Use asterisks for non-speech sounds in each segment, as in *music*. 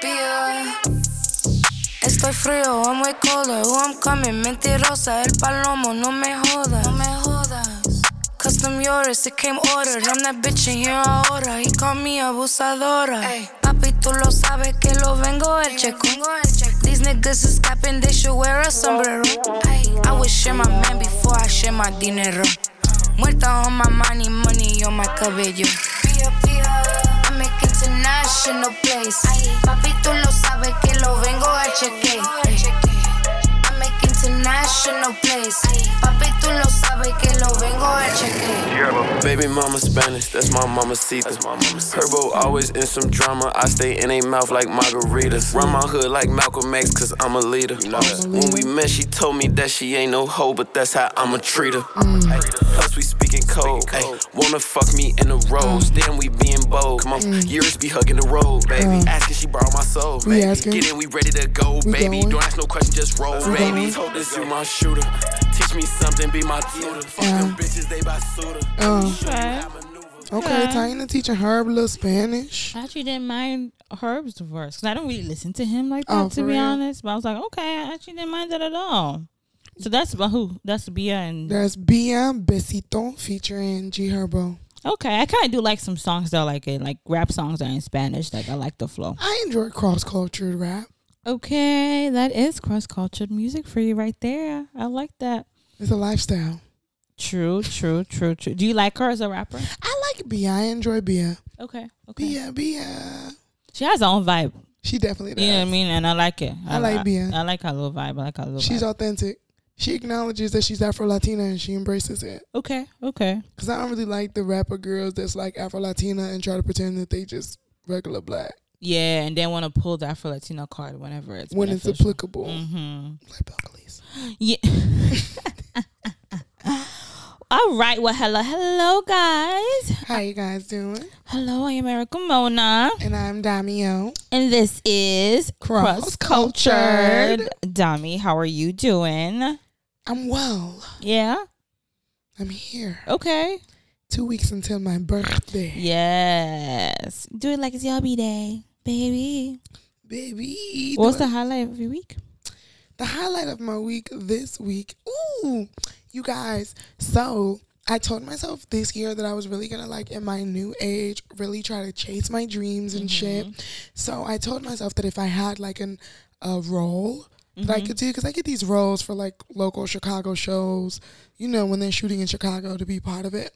pía. Estoy frío, I'm way colder. Who I'm coming, mentirosa. El palomo, no me jodas. No me jodas. Custom yours, it came ordered. I'm that bitch in here ahora. He called me abusadora. Ay. Papi, tú lo sabes que lo vengo el checo. These niggas is capping, they should wear a sombrero. Ay. I would share my man before I share my dinero. Muerta on my money, money on my cabello. International place. Papi, tú lo sabes que lo vengo a chequear. I make international place. Papi, tú lo sabes que lo vengo a chequear. Baby mama Spanish, that's my mama Sita. Herbo always in some drama. I stay in a mouth like margaritas. Run my hood like Malcolm X, cause I'm a leader. When we met, she told me that she ain't no hoe, but that's how I'ma treat her. Ay, Plus, we speaking code. Ay, wanna fuck me in the rose, then we being bold. Come on, years be hugging the road, baby. Asking she borrow my soul, We baby. Get in, we ready to go, We baby. going. Don't ask no question, just roll, We baby. going. Told this you my shooter. Teach me something, be my tutor. Fuck them bitches, they buy suitor. Uh, Okay. okay, Okay. Taina teaching Herb a little Spanish. I actually didn't mind Herb's verse because I don't really listen to him like that, Oh, to be real? honest. But I was like, okay, I actually didn't mind that at all. So that's about who? That's Bia and There's Bia Besito featuring G Herbo. okay. I kind of do like some songs that are like it, like rap songs that are in Spanish. Like I like the flow. I enjoy cross cultured rap. Okay, that is cross cultured music for you right there. I like that. It's a lifestyle. True, true, true, true. Do you like her as a rapper? I like Bia. I enjoy Bia. Okay, okay. Bia, Bia. She has her own vibe. She definitely does. You know what I mean? And I like it. I like Bia. I like her little vibe. I like her little She's vibe. authentic. She acknowledges that she's Afro Latina and she embraces it. Okay, okay. Cause I don't really like the rapper girls that's like Afro Latina and try to pretend that they just regular black Yeah, and then want to pull the Afro Latino card whenever it's when it's applicable. Mm-hmm. Like Belcalis. Yeah. *laughs* All right. Well, hello, hello, guys. How you guys doing? Hello, I am Erica Mona, And I'm Damio. and this is Cross Cultured. Dami, how are you doing? I'm well. Yeah. I'm here. Okay. Two weeks until my birthday. Yes. Do it like it's your b-day, baby. Baby. What's the doing- highlight of your week? the highlight of my week this week? Ooh, you guys. So I told myself this year that I was really gonna like in my new age really try to chase my dreams and mm-hmm. shit. So I told myself that if I had like an a role that I could do because I get these roles for like local Chicago shows, you know, when they're shooting in Chicago to be part of it.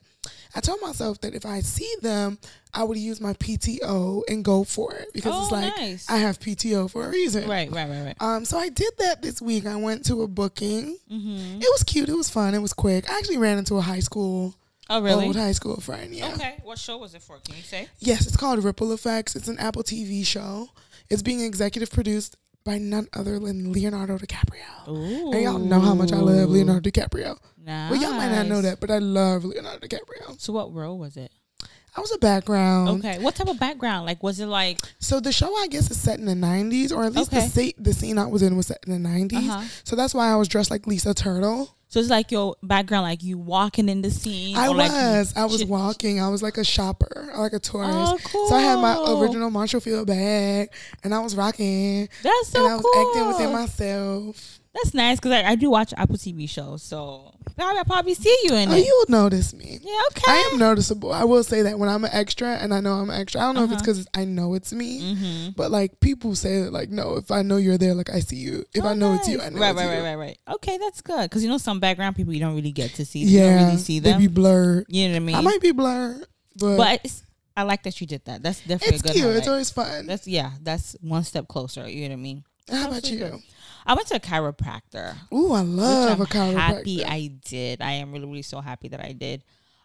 I told myself that if I see them, I would use my PTO and go for it because it's Oh, like nice. I have PTO for a reason. Right, right, right, right. Um, so I did that this week. I went to a booking. Mm-hmm. It was cute. It was fun. It was quick. I actually ran into a high school, Oh, really? old high school friend. Yeah. Okay. What show was it for? Can you say? Yes, it's called Ripple Effects. It's an Apple TV show. It's being executive produced by none other than Leonardo DiCaprio. Ooh. And y'all know how much I love Leonardo DiCaprio. Nice. Well, y'all might not know that, but I love Leonardo DiCaprio. So what role was it? I was a background. Okay. What type of background? Like, was it like? So the show, I guess, is set in the '90s, or at least Okay. the, sa- the scene I was in was set in the '90s. Uh-huh. So that's why I was dressed like Lisa Turtle. So it's like your background, like you walking in the scene. I or like was. I was walking. I was like a shopper, like a tourist. Oh, cool. So I had my oh, original Marshall Field bag, and I was rocking, That's so cool. and I was cool. acting within myself. That's nice because I, I do watch Apple TV shows, so I will probably see you in Oh, it. you will notice me. yeah. Okay. I am noticeable. I will say that when I'm an extra, and I know I'm an extra. I don't know if it's Uh-huh. because I know it's me, Mm-hmm. but like people say that, like, no, if I know you're there, like I see you. If I know it's you, I know Oh, right, it's right, you. right, right, right. Okay, that's good because you know some background people you don't really get to see. You Yeah, don't really see them. they be blurred. you know what I mean? I might be blurred, but, but it's, I like that you did that. That's definitely it's a good. cute. highlight. It's always fun. That's yeah. That's one step closer. You know what I mean? How about you? good. I went to a chiropractor. Ooh, I love which a I'm chiropractor. happy I did. I am really, really so happy that I did.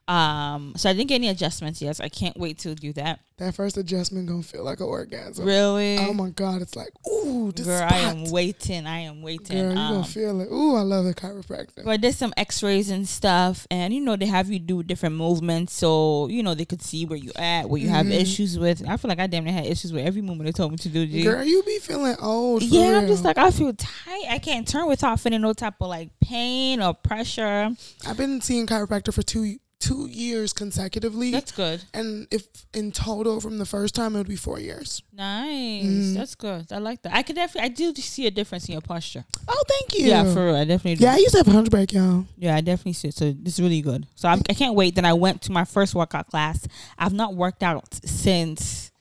Um, so I didn't get any adjustments yet. So I can't wait to do that. that first adjustment gonna feel like an orgasm. Really? Oh my god, it's like ooh, this Girl, spot. I am waiting. I am waiting. Girl, you um, gonna feel it. Ooh, I love the chiropractor. But I did some X-rays and stuff, and you know they have you do different movements, so you know they could see where you at, where you have Mhm. issues with. I feel like I damn near had issues with every movement they told me to do. Girl, you be feeling old. Yeah, I'm just like I feel tight. I can't turn without feeling no type of like pain or pressure. I've been seeing chiropractor for two two years consecutively. That's good. and if in total from the first time, it would be four years. Nice. Mhm. That's good. I like that. I could definitely. I do see a difference in your posture. Oh, thank you. Yeah, for real. I definitely. Do. Yeah, I used to have a hunchback, y'all. Yeah, I definitely see it. So this is really good. So I'm, I can't wait. Then I went to my first workout class. I've not worked out since,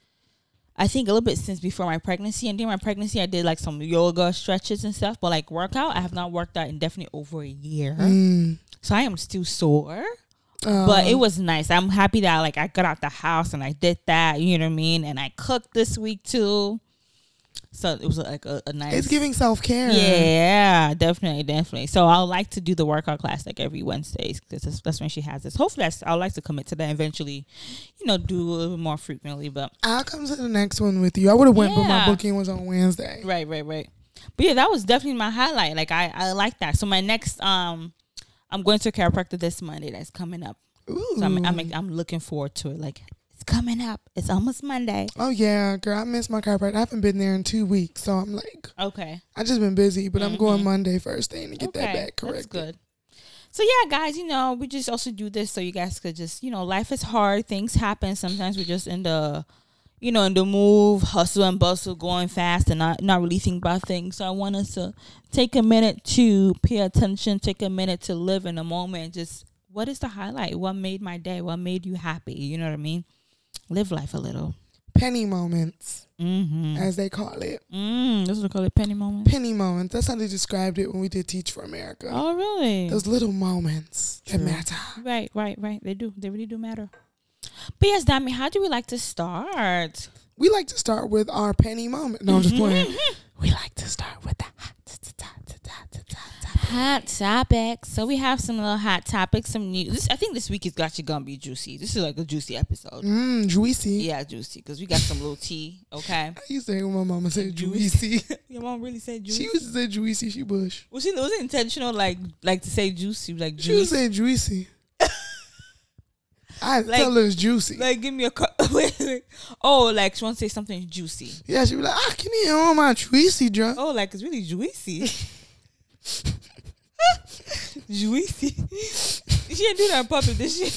I think a little bit since before my pregnancy. And during my pregnancy, I did like some yoga stretches and stuff. But like workout, I have not worked out in definitely over a year. Mm. So I am still sore. But it was nice. I'm happy that like I got out the house and I did that. You know what I mean? And I cooked this week too. So it was like a, a nice. it's giving self care. Yeah, definitely, definitely. So I like to do the workout class like every Wednesdays because that's, when she has this. Hopefully, that's, I like to commit to that eventually. You know, do a little more frequently. But I'll come to the next one with you. I would have went, but my booking was on Wednesday. right, right, right. But yeah, that was definitely my highlight. Like I, I like that. So my next, um, I'm going to a chiropractor this Monday. That's coming up. Ooh. So I'm, I'm, I'm looking forward to it. Like it's coming up. It's almost Monday. oh yeah, girl, I miss my chiropractor. I haven't been there in two weeks, so I'm like, Okay. I just been busy. But I'm going Mhm. Monday first thing to get that back correct. That's good. So yeah, guys, you know, we just also do this so you guys could just, you know, life is hard, things happen. Sometimes we're just in the, you know, in the move, hustle and bustle, going fast, and not not really think about things. So I want us to take a minute to pay attention, take a minute to live in the moment. Just what is the highlight? What made my day? What made you happy? You know what I mean? Live life a little. Penny moments, Mm-hmm. as they call it. Mm, this is what they call it penny moment. Penny moments. That's how they described it when we did Teach for America. Oh, really? Those little moments that matter. Right, right, right. They do. They really do matter. But yes, Dami, how do we like to start? We like to start with our penny moment. No, I'm just playing. *laughs* We like to start with the hot. Hot topics. So we have some little hot topics, some news. This, I think this week is actually gonna be juicy. This is like a juicy episode. Mmm, juicy. Yeah, juicy because we got some little tea. Okay. I used to hate when my mama said Juicy. juicy. *laughs* *laughs* Your mom really said juicy. she used to say juicy. She bush. was she was it intentional? Like like to say juicy, like She would juicy. say juicy. I Like- tell her it's juicy. Like give me a cu- *laughs* wait, wait. oh like she wants to say something juicy. yeah, she be like, I can eat all my juicy drunk. Oh, like it's really juicy. *laughs* juicy. she didn't do that in public, did she?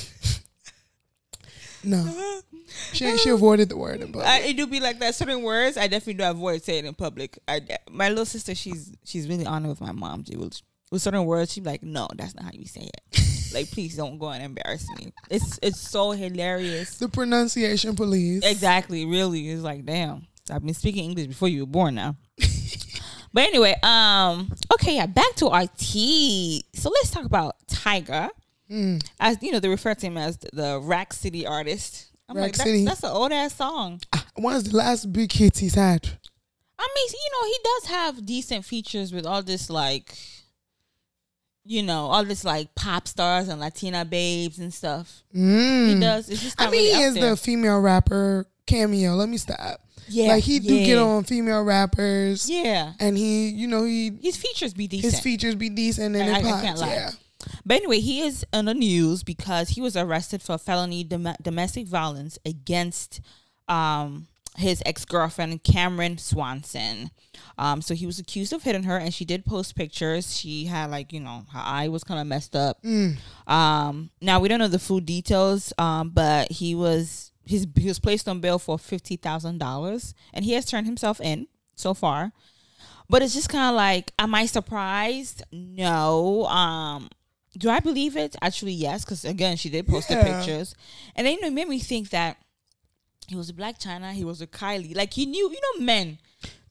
No, she she avoided the word in public. I, it do be like that. Certain words, I definitely do avoid saying in public. I, my little sister, she's she's really honored with my mom. She will, with certain words, she be like, "No, that's not how you say it. Like, please don't go and embarrass me." It's it's so hilarious. the pronunciation police. Exactly, really, it's like, damn. I've been speaking English before you were born now. *laughs* but anyway, um, okay, yeah, back to our tea. So let's talk about Tyga. Mm. As you know, they refer to him as the, Rack City artist. I'm Rack like, that's, City. that's an old ass song. What's the last big hit he's had? I mean, you know, he does have decent features with all this like you know, all this like pop stars and Latina babes and stuff. Mm. He does. It's just I mean, really he is the female rapper cameo. Let me stop. yeah, like he do yeah. get on female rappers, Yeah, and he, you know, he his features be decent. his features be decent and I- it I pops. can't lie. Yeah. But anyway, he is in the news because he was arrested for felony dom- domestic violence against um, his ex girlfriend, Camaryn Swanson. Um, so he was accused of hitting her, and she did post pictures. She had, like, you know, her eye was kind of messed up. Mm. Um, now, we don't know the full details, um, but he was. His, he was placed on bail for fifty thousand dollars, and he has turned himself in so far. But it's just kind of like, am I surprised? No. Um, do I believe it? Actually, yes, because again, she did post the pictures, and then it made me think that he was a Blac Chyna, he was a Kylie. Like he knew, you know, men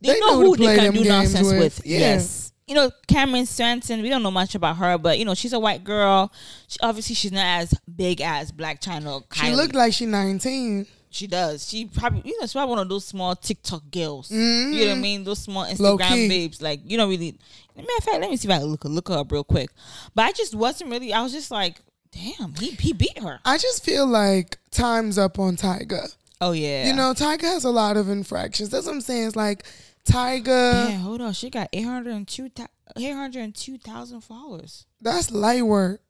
they, They know, know who they can do nonsense with. with. Yeah. Yes. You know, Camaryn Swanson, we don't know much about her, but you know, she's a white girl. She, obviously, she's not as big as Blac Chyna or Kylie. She looked like she's 19. She does. She probably, you know, she's probably one of those small TikTok girls. Mhm. You know what I mean? Those small Instagram babes. Like, you don't really. Matter of fact, let me see if I can look, look her up real quick. But I just wasn't really. I was just like, damn, he he beat her. I just feel like time's up on Tyga. Oh yeah. You know, Tyga has a lot of infractions. That's what I'm saying. It's like Tyga. Damn, hold on. She got 802 802,000 followers. that's light work.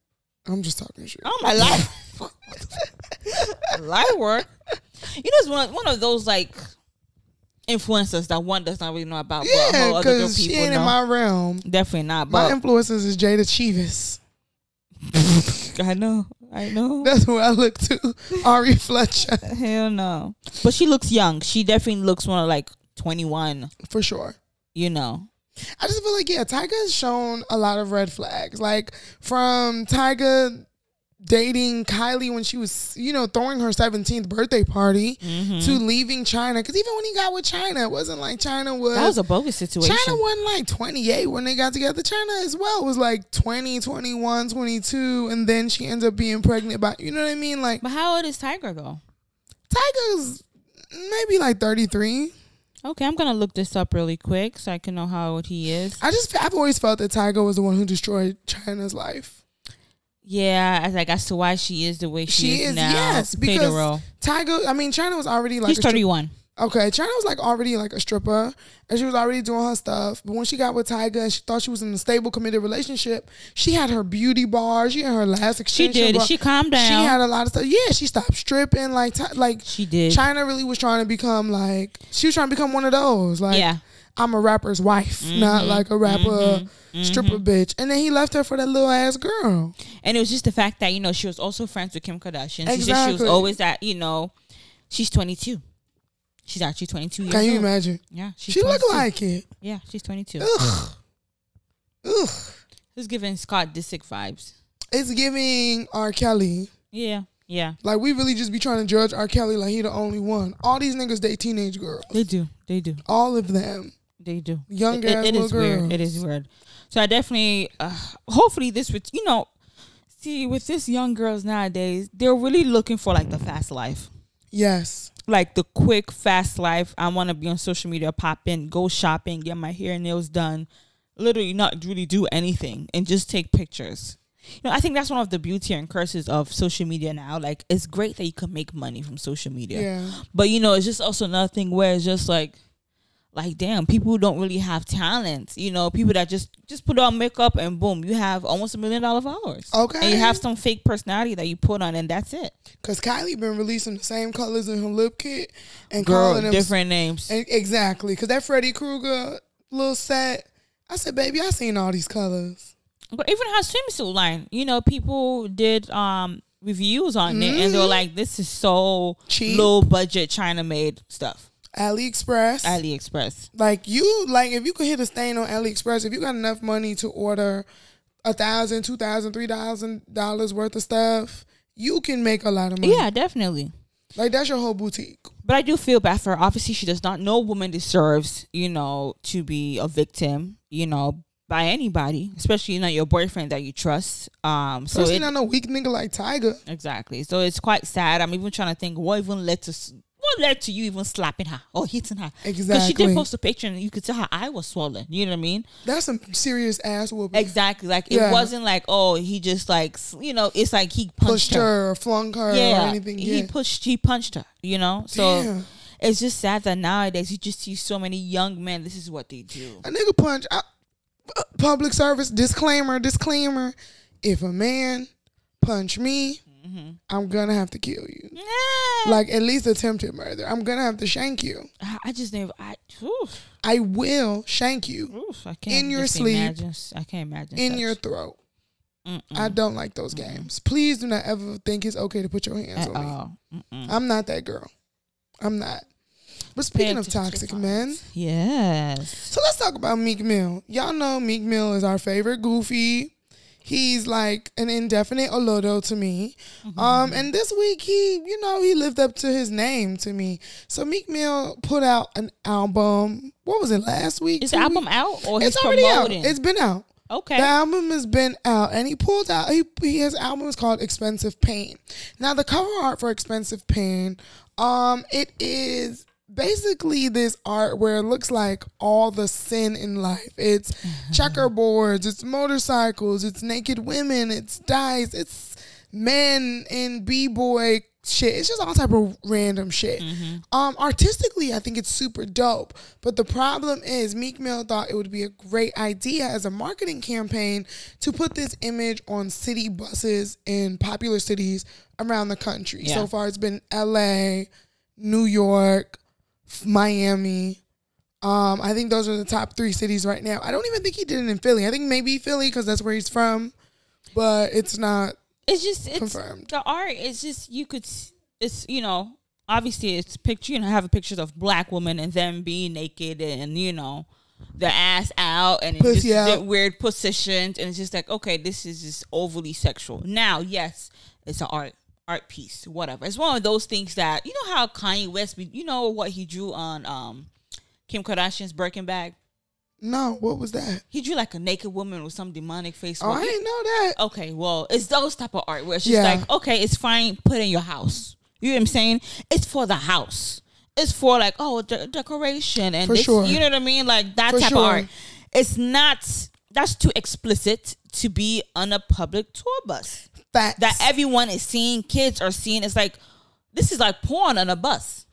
I'm just talking shit. Oh my life. Light work. You know, it's one one of those like influencers that one does not really know about, yeah, how other girl because she ain't know. in my realm. Definitely not. But My But influences is Jayda Cheaves. *laughs* I know. I know. That's who I look to. *laughs* Ari Fletcher Hell no. But she looks young. She definitely looks more like 21, for sure. you know. I just feel like yeah, Tyga has shown a lot of red flags. Like from Tyga dating Kylie when she was, you know, throwing her 17th birthday party Mm-hmm. to leaving Chyna. Because even when he got with Chyna, it wasn't like Chyna was. That was a bogus situation. Chyna wasn't like 28 when they got together. Chyna as well was like 20, 21, 22. And then she ends up being pregnant by, you know what I mean? Like, But how old is Tyga though? Tyga's maybe like 33. Okay, I'm gonna look this up really quick so I can know how old he is. I just, I've always felt that Tyga was the one who destroyed Chyna's life. Yeah, as like as to why she is the way she, She is, is, now. yes, because role. Tyga, I mean, Chyna was already like He's 31. Okay, Chyna was like already like a stripper, and she was already doing her stuff. But when she got with Tyga and she thought she was in a stable, committed relationship, she had her beauty bar. She had her last She did. bar. She calmed down. She had a lot of stuff. Yeah, she stopped stripping. Like, like She did. Chyna really was trying to become like she was trying to become one of those. Like, yeah. I'm a rapper's wife, mm-hmm. not like a rapper mm-hmm. Mm-hmm. stripper bitch. And then he left her for that little ass girl. And it was just the fact that, you know, she was also friends with Kim Kardashian. She said she was always at, you know, she's 22. She's actually 22 years old. Can you old. imagine? Yeah, she's She look 22. like it. Yeah, she's 22. Ugh. Ugh. This giving Scott Disick vibes. It's giving R. Kelly. Yeah, yeah. Like we really just be trying to judge R. Kelly like he the only one. All these niggas date teenage girls. They do. They do. All of them. They do. Young It- it little is weird. It is weird. So I definitely, uh, hopefully, this would you know, see with this young girls nowadays, they're really looking for like the fast life, Yes. like the quick fast life. I want to be on social media, pop in, go shopping, get my hair and nails done, literally not really do anything and just take pictures. You know, I think that's one of the beauty and curses of social media now. Like, it's great that you can make money from social media. Yeah. But you know, it's just also another thing where it's just like, like damn, people who don't really have talent. You know, people that just just put on makeup and boom, you have almost a million dollar followers. Okay. and you have some fake personality that you put on, and that's it. Cause Kylie been releasing the same colors in her lip kit and Girl, calling them different names. and- exactly. Cause that Freddy Krueger little set. I said, baby, I seen all these colors. But even her swimsuit line, you know, people did um reviews on it, and they were like, "This is so Mm-hmm. Cheap. low budget China made stuff." AliExpress. AliExpress. like you like if you could hit a stain on AliExpress, if you got enough money to order a thousand, two thousand, three thousand dollars worth of stuff, you can make a lot of money. Yeah, definitely. Like that's your whole boutique. But I do feel bad for her. Obviously, she does not. No woman deserves, you know, to be a victim, you know, by anybody, especially not your boyfriend that you trust. Um, so Especially it, not no weak nigga like Tyga. exactly. So it's quite sad. I'm even trying to think what even led to what led to you even slapping her or hitting her. Exactly. Because she did post a picture and you could tell her eye was swollen. You know what I mean? That's some serious ass whooping. Exactly. Like Yeah. it wasn't like oh he just like you know it's like he punched, Pushed her or flung her yeah, or anything. he Yeah. pushed, he punched her. You know, so Damn. it's just sad that nowadays you just see so many young men. This is what they do. A nigga punch. I, uh, public service disclaimer. Disclaimer. If a man punch me, Mm-hmm. I'm gonna have to kill you. Like at least attempted murder. I'm gonna have to shank you. I just never. I oof, I will shank you oof, I can't In your sleep, Imagine, I can't imagine in such. your throat. Mm-mm, I don't like those games. Please do not ever think it's okay to put your hands at on me. Mm-mm. I'm not that girl. I'm not. But speaking of toxic men, Yes. so let's talk about Meek Mill. Y'all know Meek Mill is our favorite goofy. He's like an indefinite Olodo to me. Mm-hmm. Um, and this week he, you know, he lived up to his name to me. So Meek Mill put out an album. What was it last week? Is the album out or It's already promoting? out. It's been out. okay. The album has been out, and he pulled out. He, he his album is called "Expensive Pain." Now, the cover art for "Expensive Pain," um, it is basically this art where it looks like all the sin in life. It's checkerboards, it's motorcycles, it's naked women, it's dice, it's men in b boy shit. It's just all type of random shit. Um, artistically, I think it's super dope. But the problem is, Meek Mill thought it would be a great idea as a marketing campaign to put this image on city buses in popular cities around the country. Yeah. So far, it's been L.A., New York, Miami. Um, I think those are the top three cities right now. I don't even think he did it in Philly. I think maybe Philly because that's where he's from, but it's not It's just it's Confirmed. the art. is just you could. It's you know obviously it's picture. You know have pictures of black women and them being naked and you know their ass out and in Pussy just out. weird positions and it's just like okay this is just overly sexual. Now yes, it's an art art piece whatever. It's one of those things that you know how Kanye West. You know what he drew on um Kim Kardashian's Birkin bag. No, what was that? He drew like a naked woman with some demonic face. Oh, I didn't know that. okay, well, it's those type of art where just Yeah. like, okay, it's fine, put in your house. You know what I'm saying? It's for the house. It's for like, oh, de- decoration and For this, sure. you know what I mean? Like that For type sure. of art. It's not. That's too explicit to be on a public tour bus Facts. that everyone is seeing. Kids are seeing. It's like this is like porn on a bus.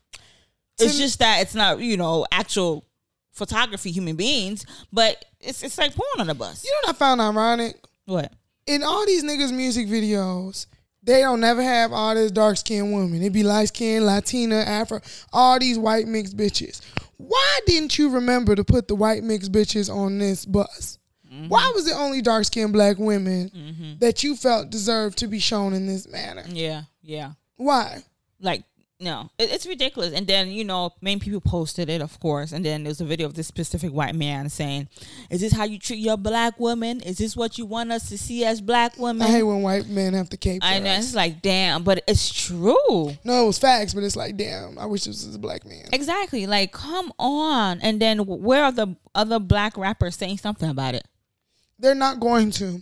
It's To- just that it's not you know actual photography human beings, but it's it's like porn on a bus. you know what I found ironic? What? In all these niggas' music videos, they don't never have all this dark skinned women. It be light skinned, Latina, Afro, all these white mixed bitches. Why didn't you remember to put the white mixed bitches on this bus? Mm-hmm. Why was it only dark skinned black women that you felt deserved to be shown in this manner? Yeah, yeah. Why? like no it, it's ridiculous and then you know many people posted it of course and then there's a video of this specific white man saying is this how you treat your black women is this what you want us to see as black women I hate when white men have to cape I know us. it's like damn but it's true No, it was facts, but it's like, damn, I wish this was a black man. exactly like come on and then where are the other black rappers saying something about it They're not going to.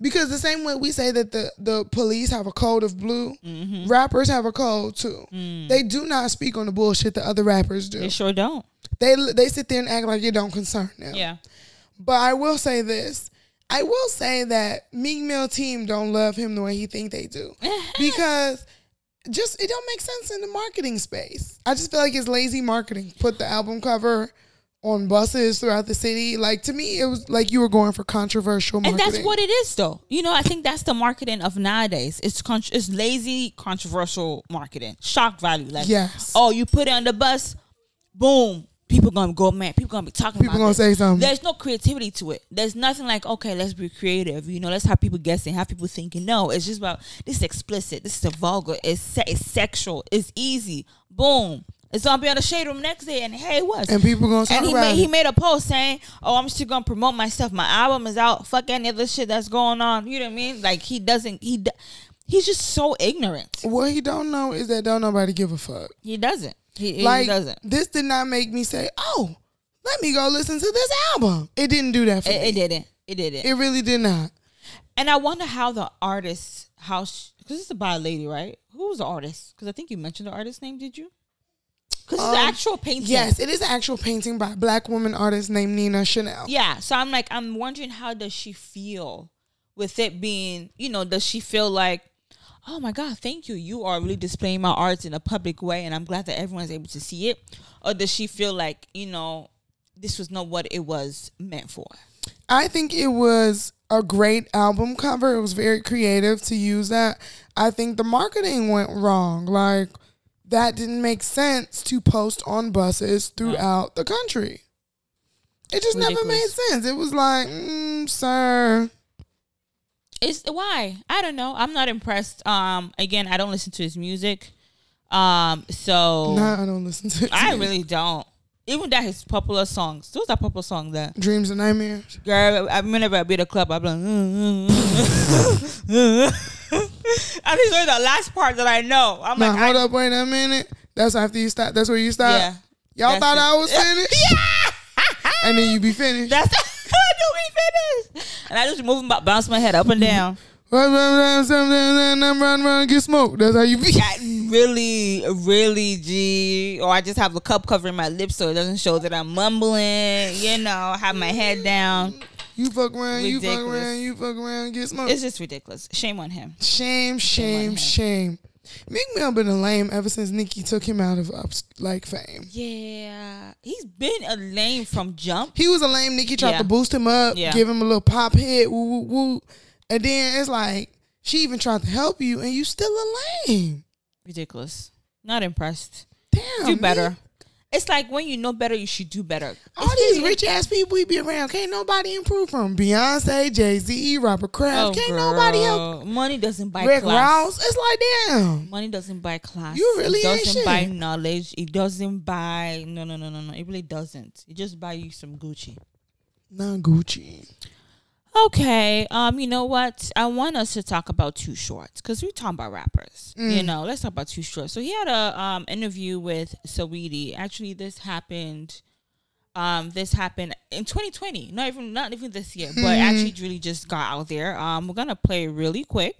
Because the same way we say that the, the police have a code of blue, Mm-hmm. rappers have a code too. They do not speak on the bullshit that other rappers do. Mm. they sure don't They they sit there and act like it don't concern them. yeah But I will say this. I will say that Meek Mill team don't love him the way he think they do. *laughs* because just it don't make sense in the marketing space. I just feel like it's lazy marketing. Put the album cover on buses throughout the city. Like to me, it was like you were going for controversial And that's what it is, though. You know, I think that's the marketing of nowadays. It's con- it's lazy, controversial marketing, shock value. Like, Yes. oh, you put it on the bus, boom, people gonna go mad. People gonna be talking. People gonna this. say something. There's no creativity to it. There's nothing like, okay, let's be creative. You know, let's have people guessing, have people thinking. No, it's just about this is explicit. This is vulgar. It's se- it's sexual. It's easy. Boom. It's gonna be on the shade room next day, and hey, what? and people gonna talk and he about made, it. he made a post saying, "Oh, I'm still gonna promote myself. My album is out. Fuck any other shit that's going on." You know what I mean? Like he doesn't. He he's just so ignorant. what he don't know is that don't nobody give a fuck. He doesn't. He, he Like doesn't. this did not make me say, "Oh, let me go listen to this album." It didn't do that for It, me. it didn't. It didn't. It really did not. and I wonder how the artist, how because it's about a lady, right? Who was the artist? Because I think you mentioned the artist name. Did you? Because it's Um, an actual painting. Yes, it is an actual painting by a black woman artist named Nina Chanel. Yeah. So I'm like, I'm wondering how does she feel with it being, you know, does she feel like, oh my God, thank you. You are really displaying my arts in a public way and I'm glad that everyone's able to see it. Or does she feel like, you know, this was not what it was meant for? I think it was a great album cover. It was very creative to use that. I think the marketing went wrong. Like that didn't make sense to post on buses throughout the country. It just never made sense. It was like, mm, sir, It's why? I don't know. I'm not impressed. Um, again, I don't listen to his music. Um, so nah, I don't listen to. I really don't. Even that his popular songs. Those are popular songs that Dreams and Nightmares. Girl, I whenever I be at a club, I'm like, *laughs* *laughs* *laughs* mm. it's the last part that I know. I'm Now like, hold I, up, wait a minute. That's after you stop. That's where you stop. Yeah. Y'all thought it. I was finished, *laughs* yeah, and then you be finished. That's *laughs* I do we finished. And I just move my bounce my head up and down. Run, run, run, run, run, run, run, get smoked. That's how you be. I really, really, G. Or I just have a cup covering my lips so it doesn't show that I'm mumbling. You know, have my head down. You fuck around, you fuck around, you fuck around, get smoked. It's just ridiculous. Shame on him. Shame, shame, him. shame. Meek Mill been a lame ever since Nicki took him out of like fame. Yeah, he's been a lame from jump. He was a lame. Nicki tried Yeah. to boost him up, Yeah. give him a little pop hit, woo woo woo, and then it's like she even tried to help you, and you still a lame. Ridiculous. Not impressed. Damn, Do better. It's like when you know better, you should do better. All It's these rich ass people we be around, can't nobody improve from Beyonce, Jay Z, Robert Kraft. Oh, can't nobody help. Money doesn't buy Rick class. Ross. It's like damn. Money doesn't buy class. You really it doesn't buy shit. knowledge. It doesn't buy no no no no no. It really doesn't. It just buy you some Gucci. Not Gucci. Okay. Um. You know what? I want us to talk about Too Shorts because we're talking about rappers. You know, let's talk about Too Shorts. So he had a um interview with Saweetie. Actually, this happened. Um, this happened in 2020. Not even not even this year, but actually really just got out there. Um, we're gonna play really quick.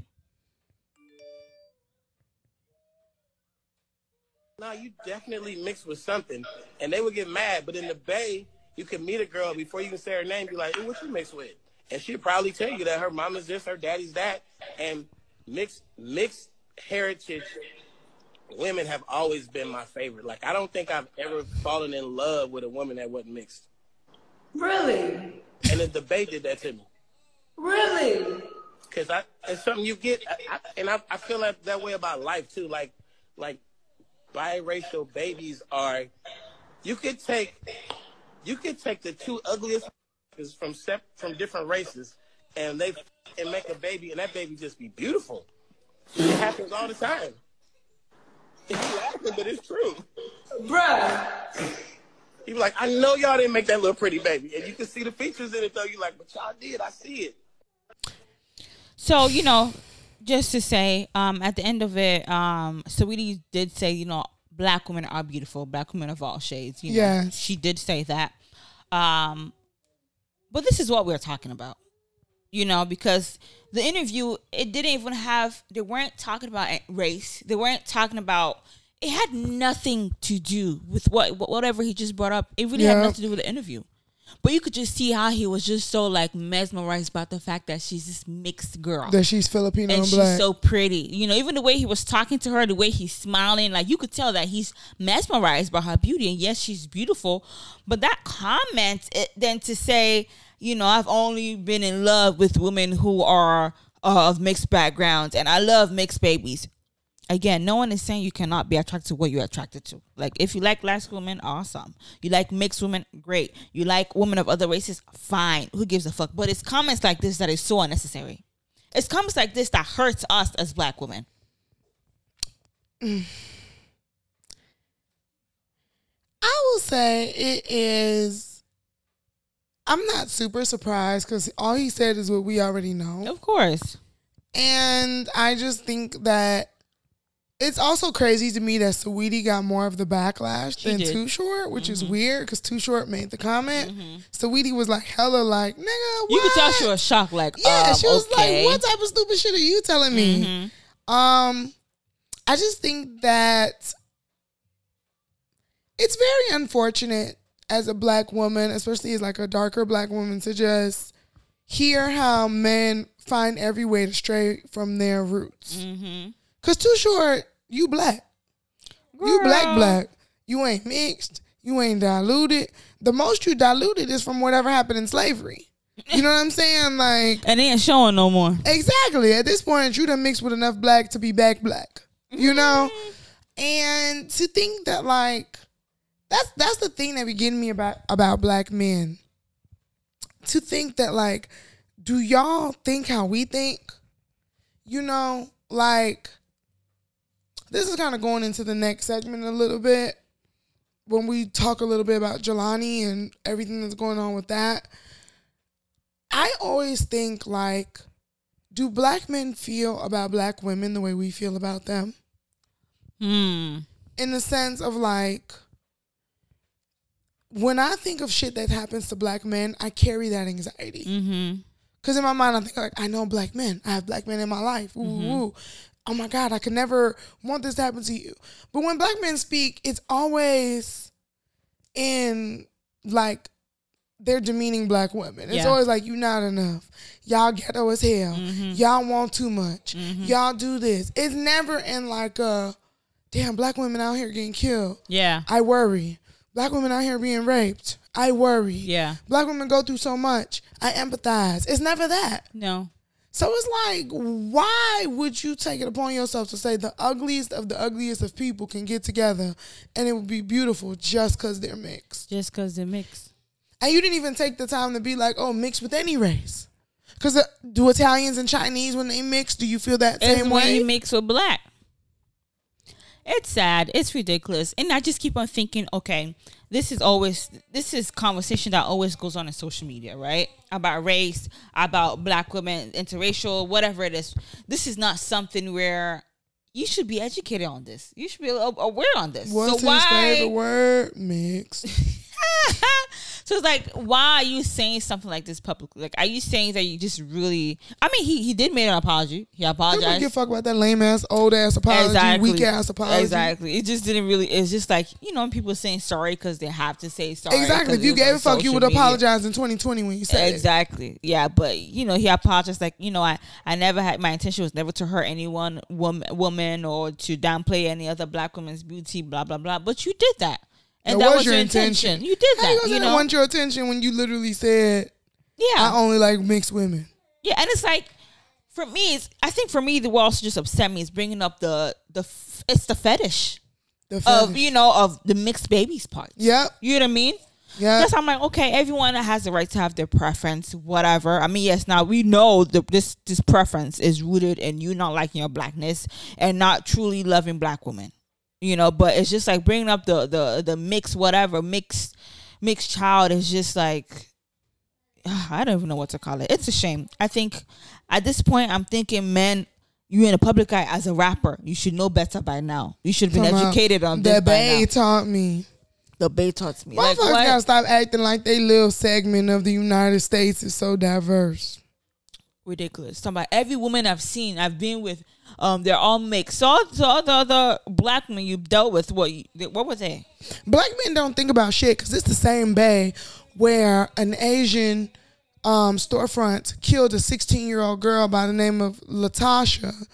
No, you definitely mixed with something, and they would get mad. But in the Bay, you can meet a girl before you can say her name. Be like, "Ooh, what you mixed with?" And she'd probably tell you that her mama's this, her daddy's that, and mixed mixed heritage women have always been my favorite. Like, I don't think I've ever fallen in love with a woman that wasn't mixed. Really? And the debate did that to me. Really? Cause I, it's something you get, I, I, and I, I feel that, that way about life too. Like, like biracial babies are, you could take, you could take the two ugliest from sep- from different races, and they and make a baby, and that baby just be beautiful. It happens all the time. You laughing, but it's true. Bruh. You be like, I know y'all didn't make that little pretty baby, and you can see the features in it though. You like, but y'all did. I see it. So you know, just to say, um, at the end of it, um, Saweetie did say, you know, black women are beautiful, black women of all shades. You know, Yes. she did say that. Um, but this is what we're talking about, you know, because the interview it didn't even have. They weren't talking about race. They weren't talking about. It had nothing to do with what whatever he just brought up. It really had nothing to do with the interview. But you could just see how he was just so like mesmerized about the fact that she's this mixed girl That she's Filipino and and she's so pretty. You know, even the way he was talking to her, the way he's smiling, like you could tell that he's mesmerized by her beauty. And yes, she's beautiful, but that comment it, then to say, you know, I've only been in love with women who are uh, of mixed backgrounds, and I love mixed babies. Again, no one is saying you cannot be attracted to what you're attracted to. Like, if you like black women, awesome. You like mixed women, great. You like women of other races, fine. Who gives a fuck? But it's comments like this that is so unnecessary. It's comments like this that hurts us as black women. I will say it is. I'm not super surprised because all he said is what we already know. Of course. And I just think that it's also crazy to me that Saweetie got more of the backlash She than did. Mm-hmm. Too Short, which is weird because Too Short made the comment. Saweetie was like hella like, nigga, what? You could tell she was shocked, like, Yeah, um, she was okay. like, what type of stupid shit are you telling me? Mhm. Um, I just think that it's very unfortunate as a black woman, especially as like a darker black woman, to just hear how men find every way to stray from their roots. Mhm. Cause Too Short, you black. You black black. You ain't mixed. You ain't diluted. The most you diluted is from whatever happened in slavery. You know what I'm saying? Like And ain't showing no more. Exactly. At this point, you done mixed with enough black to be back black. You know? Mm-hmm. And to think that like that's that's the thing that be getting me about about black men. To think that like, do y'all think how we think? You know, like this is kind of going into the next segment a little bit when we talk a little bit about Jelani and everything that's going on with that. I always think like, do black men feel about black women the way we feel about them? Hmm. In the sense of like, when I think of shit that happens to black men, I carry that anxiety. Mm-hmm. Cause in my mind, I think like I know black men. I have black men in my life. Ooh, mm-hmm. ooh. Oh my God, I could never want this to happen to you. But when black men speak, it's always in like they're demeaning black women. It's Yeah. always like you not enough. Y'all ghetto as hell. Mm-hmm. Y'all want too much. Mm-hmm. Y'all do this. It's never in like a damn black women out here getting killed. Yeah. I worry. Black women out here being raped. I worry. Yeah. Black women go through so much. I empathize. It's never that. No. So it's like, why would you take it upon yourself to say the ugliest of the ugliest of people can get together and it would be beautiful just because they're mixed? Just because they're mixed. And you didn't even take the time to be like, oh, mixed with any race. Because uh, do Italians and Chinese, when they mix, do you feel that It's same way? when you mix with black. It's sad. It's ridiculous. And I just keep on thinking, okay, this is always this is conversation that always goes on in social media, right? About race, about black women, interracial, whatever it is. This is not something where you should be educated on this. You should be aware on this. What's so why? favorite word? Mixed. *laughs* *laughs* so it's like, why are you saying something like this publicly? Like, are you saying that you just really? I mean, he he did make an apology. He I don't apologized. give a fuck about that lame ass, old ass apology, weak ass apology. Exactly. It just didn't really. It's just like you know, people saying sorry because they have to say sorry. Exactly. If you gave a fuck, you would media. apologize in 2020 when you said it. Exactly. Yeah, but you know, he apologized like you know, I I never had my intention was never to hurt anyone, woman, woman, or to downplay any other black woman's beauty. Blah blah blah. But you did that, and that, was your intention. You did that. you You I know. want your attention when you literally said yeah. I only like mixed women? Yeah, and it's like for me, it's I think for me the what also just upset me is bringing up the the f- it's the fetish The of you know of the mixed babies part. Yep. You know what I mean? Yep. Yes, I'm like, okay, everyone has the right to have their preference, whatever. I mean, yes, now we know the, this this preference is rooted in you not liking your blackness and not truly loving black women, you know. But it's just like bringing up the the the mixed whatever mixed mixed child is just like *sighs* I don't even know what to call it. It's a shame. I think at this point, I'm thinking, man, you're in a public eye as a rapper, you should know better by now. You should have been about educated on this The Bay taught me. The Bay taught me. Motherfuckers Like, gotta stop acting like they little segment of the United States is so diverse. ridiculous. Talking about every woman I've seen, I've been with, um, they're all mixed. So, so all the other black men you've dealt with, what what were they? Black men don't think about shit because it's the same bay where an Asian um, storefront killed a 16 year old girl by the name of Latasha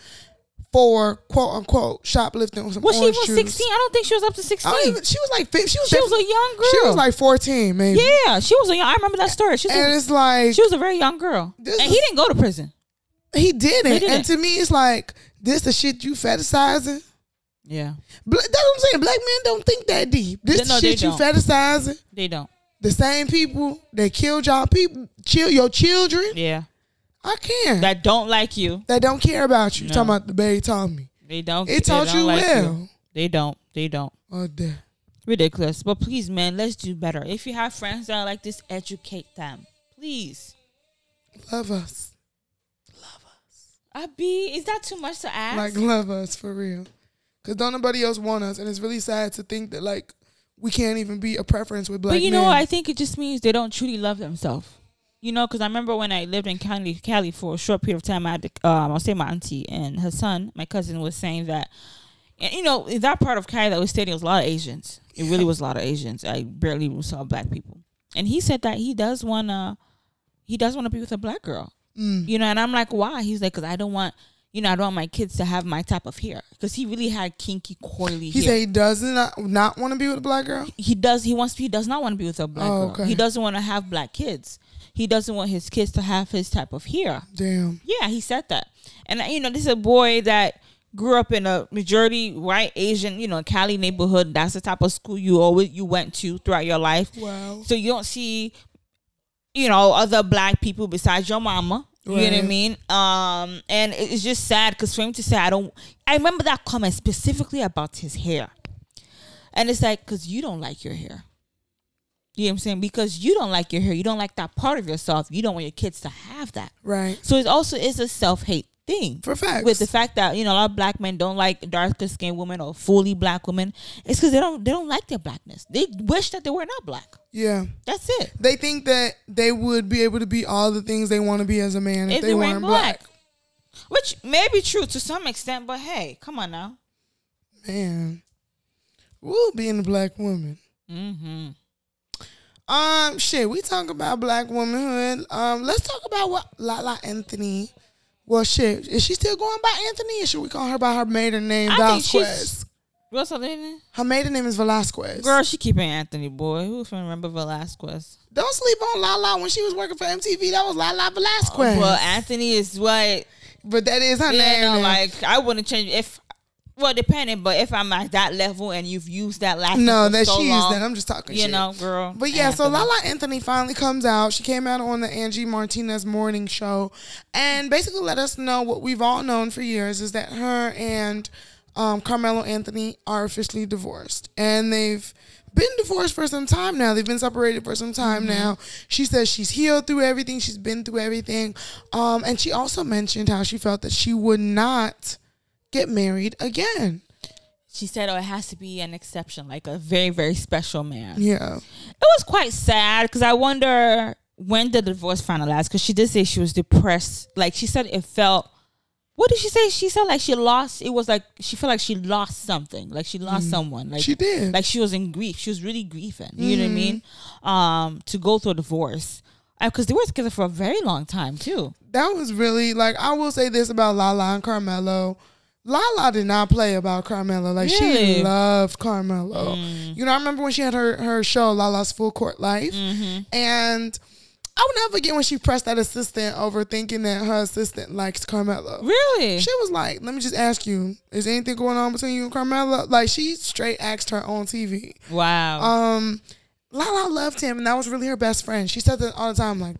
for quote unquote shoplifting Was she even sixteen? I don't think she was up to sixteen. even, she was like she was She was a young girl. She was like 14 maybe. yeah, she was a young. I remember that story. She was, And a, it's like she was a very young girl, and is- he didn't go to prison. He didn't. He didn't. And to me, it's like this the shit you fetishizing. Yeah, Bla- That's what I'm saying. Black men don't think that deep. This They- no, they shit you don't. fetishizing. they don't. The same people that killed y'all people, chill your children. Yeah, I can. That, that don't like you. That don't care about you. No. Talking about the baby taught me. They don't. It they taught don't you like well. They don't. They don't. Oh, damn. Ridiculous. But please, man, let's do better. If you have friends that are like this, educate them, please. Love us. I be. Is that too much to ask? Like, love us for real. Because don't nobody else want us. And it's really sad to think that, like, we can't even be a preference with black but you men. know. I think it just means they don't truly love themselves. You know, because I remember when I lived in Cali, Cali for a short period of time, I had to, um, I'll say my auntie and her son, my cousin, was saying that, and you know, in that part of Cali that was staying, there was a lot of Asians. It really was a lot of Asians. I barely even saw black people. And he said that he does wanna, he does want to be with a black girl. Mm. You know, and I'm like, why? He's like, because I don't want, you know, I don't want my kids to have my type of hair. Because he really had kinky, coily He hair said he does not, not want to be with a black girl. he does he wants he does not want to be with a black Oh, girl. okay. He doesn't want to have black kids. He doesn't want his kids to have his type of hair. Damn. Yeah, he said that. And you know, this is a boy that grew up in a majority white Asian, you know, Cali neighborhood. That's the type of school you always you went to throughout your life. Wow. So you don't see, you know, other black people besides your mama. You know what I mean? Um, and it's just sad because for him to say, I don't, I remember that comment specifically about his hair. And it's like, because you don't like your hair. You know what I'm saying? Because you don't like your hair. You don't like that part of yourself. You don't want your kids to have that. Right. So it also is a self hate thing. For facts. With the fact that, you know, a lot of black men don't like darker skinned women or fully black women. It's because they don't they don't like their blackness. They wish that they were not black. Yeah. That's it. They think that they would be able to be all the things they want to be as a man if, if they, weren't black. Which may be true to some extent, but hey, come on now. Man. We'll being a black woman. Mm-hmm. Um, shit, we talk about black womanhood. Um, let's talk about what Lala Anthony. Well, shit, is she still going by Anthony, or should we call her by her maiden name, I Vasquez? What's her maiden name? Her maiden name is Velasquez. Girl, she keeping Anthony boy. Who's gonna remember Velasquez? Don't sleep on Lala when she was working for MTV. That was Lala Velasquez. Oh, well, Anthony is what but that is her Yeah, name. no, like I wouldn't change if. Well, depending, but if I'm at that level and you've used that last no, that so she long, used that. I'm just talking you shit. know, girl. But yeah, so Lala Anthony finally comes out. She came out on the Angie Martinez morning show and basically let us know what we've all known for years is that her and um, Carmelo Anthony are officially divorced. And they've been divorced for some time now. They've been separated for some time Mm-hmm. now. She says she's healed through everything. She's been through everything. Um, and she also mentioned how she felt that she would not get married again. She said, "Oh, it has to be an exception, like a very, very special man." Yeah. It was quite sad because I wonder when the divorce finalized. Because she did say she was depressed. Like she said, it felt. What did she say? She said like she lost. It was like she felt like she lost something. Like she lost someone. Like Mm. She did. Like she was in grief. She was really grieving. You know what I mean? Um, to go through a divorce because they were together for a very long time too. that was really like I will say this about Lala and Carmelo. Lala did not play about Carmelo. Like Really? she loved Carmelo. You know, I remember when she had her her show Lala's Full Court Life, and I will never forget when she pressed that assistant over thinking that her assistant likes Carmelo. Really? She was like, "Let me just ask you, is anything going on between you and Carmelo?" Like she straight asked her on TV. wow. Um, Lala loved him, and that was really her best friend. She said that all the time, like,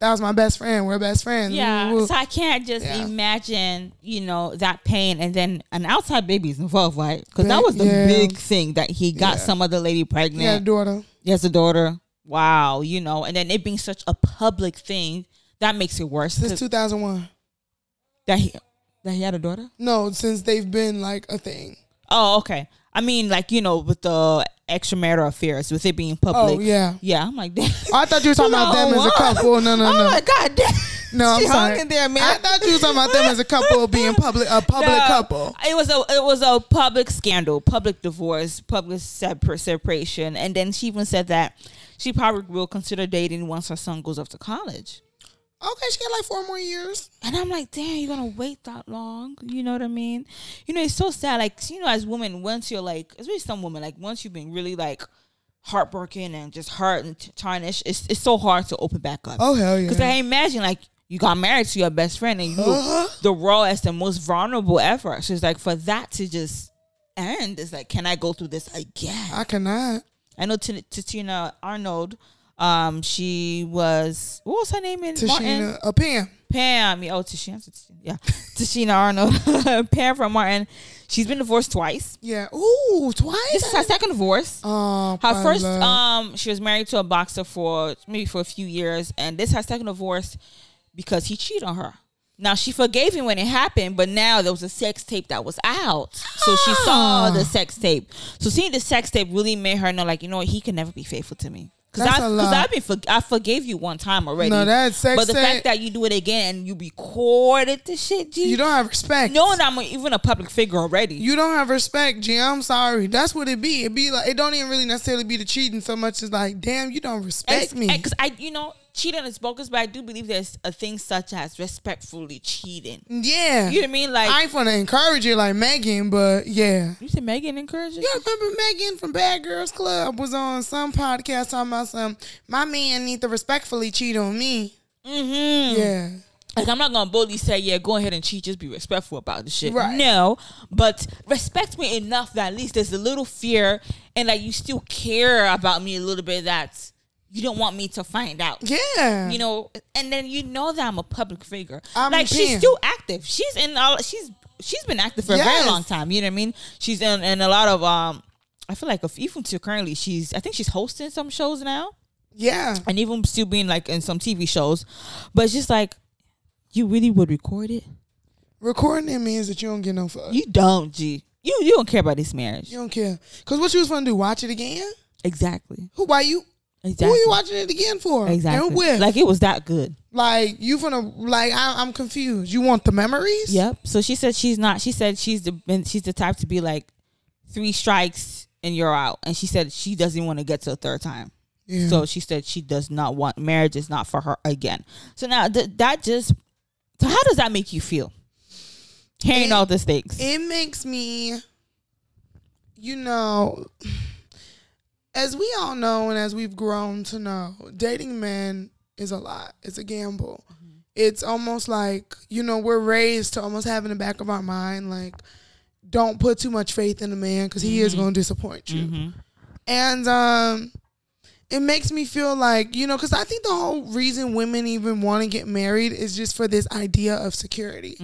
"That was my best friend. We're best friends." Yeah, woo. so I can't just Yeah. imagine, you know, that pain, and then an outside baby is involved, right? Because that was the yeah. big thing that he got Yeah. some other lady He had a pregnant. daughter. He has a daughter. Wow, you know, and then it being such a public thing that makes it worse. Since 2001. that he that he had a daughter. No, since they've been like a thing. Oh, okay. I mean, like you know, with the extramarital affairs, with it being oh, public. Oh, yeah. yeah. I'm like, *laughs* damn. Oh, I thought you were talking about them as a *laughs* couple. No, no, Oh no. my god, damn. No, I'm she sorry. hung in there, man. I thought you were talking about them as a couple being public, a public No, couple. It was a it was a public scandal, public divorce, public separ- separation, and then she even said that she probably will consider dating once her son goes off to college. Okay, she got like four more years. And I'm like, damn, you're gonna wait that long? You know what I mean? You know, it's so sad. Like, you know, as women, once you're like, especially some women, like once you've been really like heartbroken and just hurt and t- tarnished, it's it's so hard to open back up. Oh hell yeah! Because I imagine like you got married to your best friend and you Uh-huh. the rawest and most vulnerable ever. So it's like for that to just end, it's like, can I go through this again? I cannot. I know T- Tichina Arnold. Um, she was what was her name in Martin? Tichina, uh, Pam. Pam. Oh, Tichina. Tichina, Yeah, *laughs* Tichina Arnold. *laughs* Pam from Martin. She's been divorced twice. Yeah. Ooh, twice. This is her second divorce. Oh, Her first, love. um, she was married to a boxer for maybe for a few years, and this her second divorce because he cheated on her. Now she forgave him when it happened, but now there was a sex tape that was out, so she saw Ah. the sex tape. So seeing the sex tape really made her know, like, you know, what, he can never be faithful to me. Because That's I, a because. I've been, for, I forgave you one time already. No, that's sex But the fact that you do it again and you recorded the shit, G. you don't have respect. knowing I'm even a public figure already. You don't have respect, G. I'm sorry. That's what it be. It be like it don't even really necessarily be the cheating so much as like, damn, you don't respect me. Because I, you know, cheating is bogus, but I do believe there's a thing such as respectfully cheating. yeah. You know what I mean? Like I ain't gonna encourage it like Megan, but yeah. you said, Megan encouraged you. You remember Megan from Bad Girls Club was on some podcast talking about some my man need to respectfully cheat on me. Mm-hmm. Yeah. Like I'm not gonna boldly say, yeah, go ahead and cheat. Just be respectful about the shit. Right. No, but respect me enough that at least there's a little fear and that you still care about me a little bit. That you don't want me to find out. Yeah. You know, and then you know that I'm a public figure. I'm like she's still active. She's in all. She's she's been active for a very long time. You know what I mean? She's in, in a lot of um. I feel like if, even to currently, she's I think she's hosting some shows now, Yeah. and even still being like in some TV shows. But it's just like, you really would record it? Recording it means that you don't get no fuck. You don't, G. You you don't care about this marriage. You don't care. Cause what you was gonna do? Watch it again? Exactly. Who? Why you? Exactly. Who are you watching it again for? Exactly. And with? Like it was that good. Like you gonna like I, I'm confused. You want the memories? Yep. So she said she's not. She said she's the she's the type to be like three strikes and you're out. And she said she doesn't want to get to a third time. Yeah. So she said she does not want marriage is not for her again. So now th- that just so how does that make you feel? Hearing It- all the things. it makes me you know, as we all know and as we've grown to know, dating men is a lot. It's a gamble. Mm-hmm. It's almost like, you know, we're raised to almost have in the back of our mind, like, don't put too much faith in a man because he is mm-hmm. going to disappoint you. Mm-hmm. And um, it makes me feel like, you know, because I think the whole reason women even want to get married is just for this idea of security.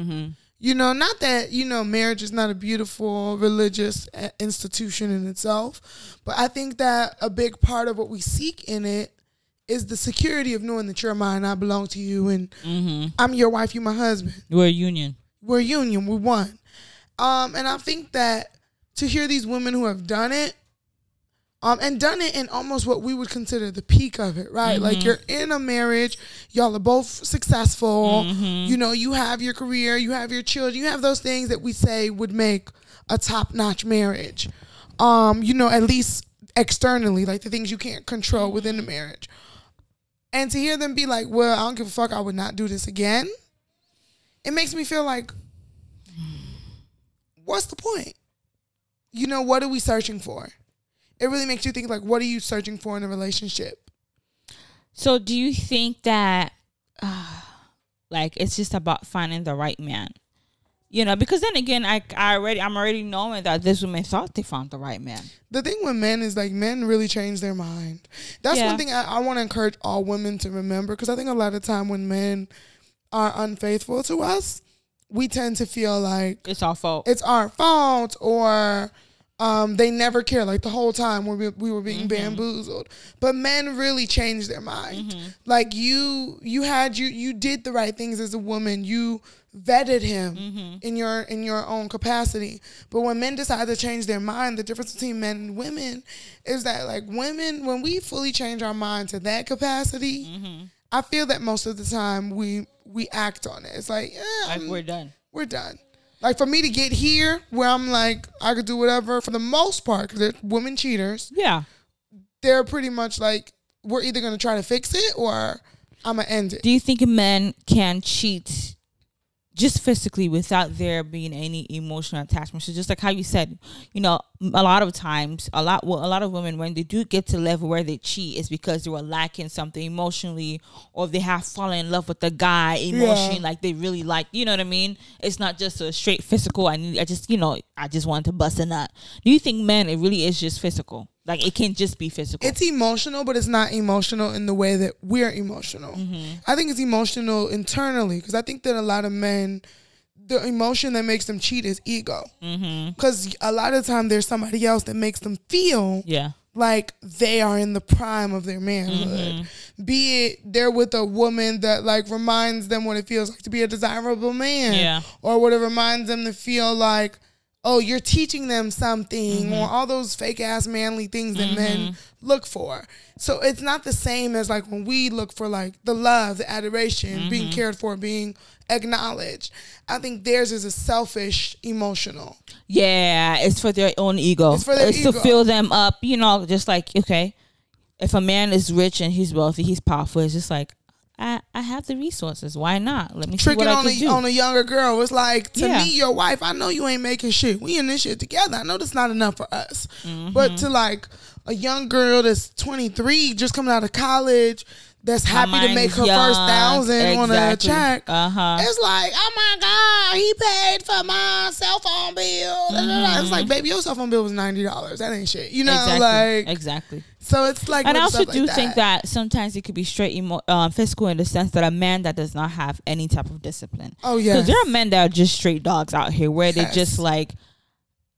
You know, not that, you know, marriage is not a beautiful religious uh, institution in itself, but I think that a big part of what we seek in it is the security of knowing that you're mine, I belong to you, and I'm your wife, you my husband We're a union. we're a union, we're one. Um, and I think that to hear these women who have done it, um, and done it in almost what we would consider the peak of it, right? Like you're in a marriage, y'all are both successful, you know, you have your career, you have your children, you have those things that we say would make a top notch marriage. Um, you know, at least externally, like the things you can't control within the marriage. And to hear them be like, well, I don't give a fuck, I would not do this again it makes me feel like what's the point you know what are we searching for it really makes you think like what are you searching for in a relationship So do you think that uh, like it's just about finding the right man? You know, because then again, I, I already I'm already knowing that this woman thought they found the right man. the thing with men is like men really change their mind that's Yeah. one thing i, I want to encourage all women to remember because i think a lot of time when men are unfaithful to us we tend to feel like It's our fault. it's our fault or um, they never care like the whole time we, we were being bamboozled. But men really change their mind. Like you you had you you did the right things as a woman. You vetted him in your in your own capacity. But when men decide to change their mind the difference between men and women is that like women when we fully change our mind to that capacity i feel that most of the time we we act on it. It's like, eh, like I'm- we're done. we're done. Like for me to get here, where I'm like, I could do whatever for the most part, because they're women cheaters. Yeah. They're pretty much like, we're either gonna try to fix it or I'm gonna end it. Do you think men can cheat just physically without there being any emotional attachment? So just like how you said, you know, a lot of times, a lot, well, a lot of women when they do get to level where they cheat is because they were lacking something emotionally, or they have fallen in love with the guy emotionally, like they really like. You know what I mean? It's not just a straight physical. I need, I just, you know, I just wanted to bust a nut. Do you think men it really is just physical? Like it can't just be physical. It's emotional, but it's not emotional in the way that we're emotional. Mm-hmm. I think it's emotional internally because I think that a lot of men, the emotion that makes them cheat is ego. Mm-hmm. Because a lot of time there's somebody else that makes them feel yeah. like they are in the prime of their manhood. Mm-hmm. Be it they're with a woman that like reminds them what it feels like to be a desirable man. Yeah. Or what it reminds them to feel like, oh, you're teaching them something, mm-hmm. or all those fake ass manly things that mm-hmm. men look for. So it's not the same as like when we look for like the love, the adoration, being mm-hmm. cared for, being acknowledged. I think theirs is a selfish emotional. Yeah, it's for their own ego. It's for their to ego. fill them up, you know, just like okay, if a man is rich and he's wealthy, he's powerful. It's just like I, I have the resources. Why not? Let me see tricking on a, do. on a younger girl. It's like to Yeah. me, your wife. I know you ain't making shit. We in this shit together. I know that's not enough for us. Mm-hmm. But to like a young girl that's 23, just coming out of college, that's happy to make her young. first thousand on a Exactly. check. Uh-huh. It's like, oh my god, he paid for my cell phone bill. Da. It's like, baby, your cell phone bill was ninety dollars. That ain't shit. You know, Mm-hmm. exactly. like exactly. so. It's like, And I also do like think that sometimes it could be straight emo- um, physical in the sense that a man that does not have any type of discipline. Oh, yeah, because there are men that are just straight dogs out here where they just like,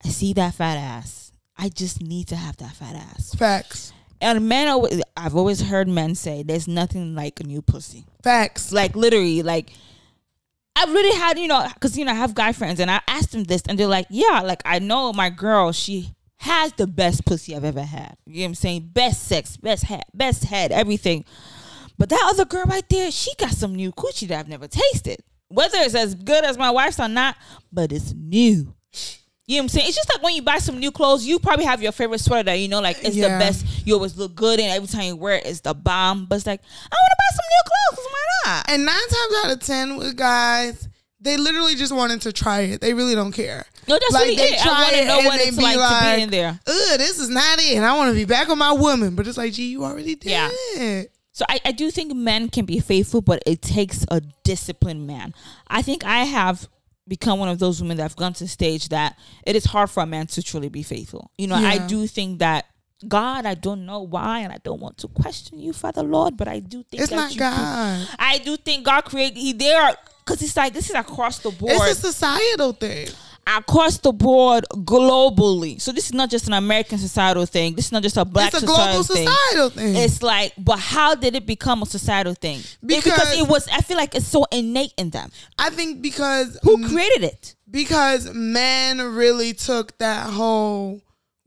I see that fat ass. I just need to have that fat ass. facts, And men, always, I've always heard men say, "There's nothing like a new pussy." facts. Like literally, like I've really had, you know, because you know I have guy friends, and I asked them this, and they're like, "Yeah, like I know my girl, she has the best pussy I've ever had. You know what I'm saying? Best sex, best head, best head, everything. But that other girl right there, she got some new coochie that I've never tasted. Whether it's as good as my wife's or not, but it's new." You know what I'm saying? It's just like when you buy some new clothes, you probably have your favorite sweater that you know, like it's Yeah. the best. You always look good, and every time you wear it, it's the bomb. But it's like, I want to buy some new clothes. Why not? And nine times out of ten with guys, They literally just wanted to try it. They really don't care. No, that's really it. I try wanna it know and what they it's be like to be in there. Ugh, this is not it. And I want to be back with my woman. But it's like, gee, you already did Yeah. it. So I, I do think men can be faithful, but it takes a disciplined man. I think I have become one of those women that have gone to the stage that it is hard for a man to truly be faithful. You know, I do think that God, I don't know why, and I don't want to question you, Father Lord, but I do think It's that not God. I do think God created he there because it's like this is across the board It's a societal thing. Across the board globally. So this is not just an American societal thing. This is not just a black thing. It's a global societal thing. societal thing. It's like, but how did it become a societal thing? Because Because- it was. I feel like it's so innate in them. I think because Who created it? because men really took that whole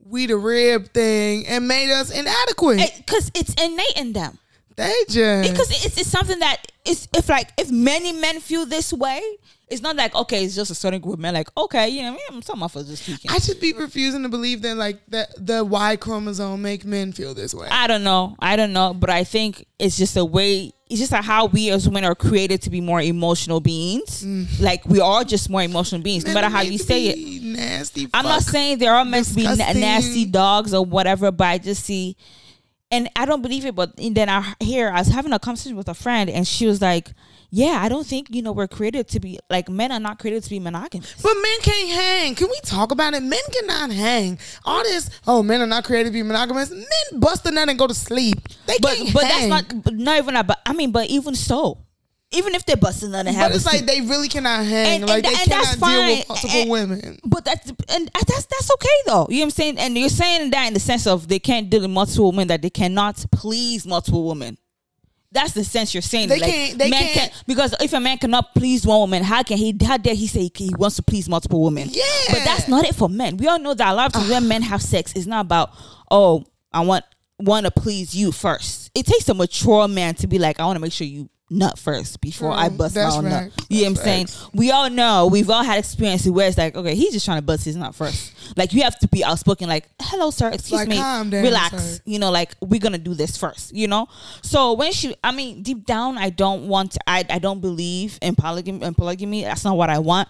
we the rib thing and made us inadequate. Because it's innate in them. They just Because it's, it's something that is if like if many men feel this way, it's not like okay, it's just a certain group of men. Like okay, you know, yeah, some of us just tweaking. I should be refusing to believe that like the the Y chromosome make men feel this way. I don't know. I don't know, but I think it's just a way. It's just like how we as women are created to be more emotional beings. Mm. Like we are just more emotional beings, no matter how you say it. Nasty. I'm not saying there are all meant to be na- nasty dogs or whatever, but I just see, and I don't believe it. But then I hear I was having a conversation with a friend, and she was like, "Yeah, I don't think you know we're created to be like men are not created to be monogamous." But men can't hang. Can we talk about it? Men cannot hang. All this, oh, men are not created to be monogamous. Men bust a nut and go to sleep. They But can't but hang. that's not not even. But I mean, but even so, even if they're busting on the But it's like they really cannot hang. And- like and they and that's cannot deal fine. with multiple women. But that's and that's that's okay though. You know what I'm saying? And you're saying that in the sense of they can't deal with multiple women, that they cannot please multiple women. That's the sense you're saying. They like, can't- they men can't- because if a man cannot please one woman, how can he? How dare he say he wants to please multiple women? Yeah. but that's not it for men. We all know that a lot of times when men have sex, it's not about oh I want want to please you first. It takes a mature man to be like I want to make sure you nut first before I mm, bust That's my own nut. facts. You know what I'm That's saying? we all know we've all had experiences where it's like, okay, he's just trying to bust his nut first. Like you have to be outspoken, like, hello, sir, excuse Like, me, calm down, relax. sir. You know, like we're gonna do this first. You know. So when she, I mean, deep down, I don't want, to, I, I don't believe in polygamy. In polygamy, that's not what I want.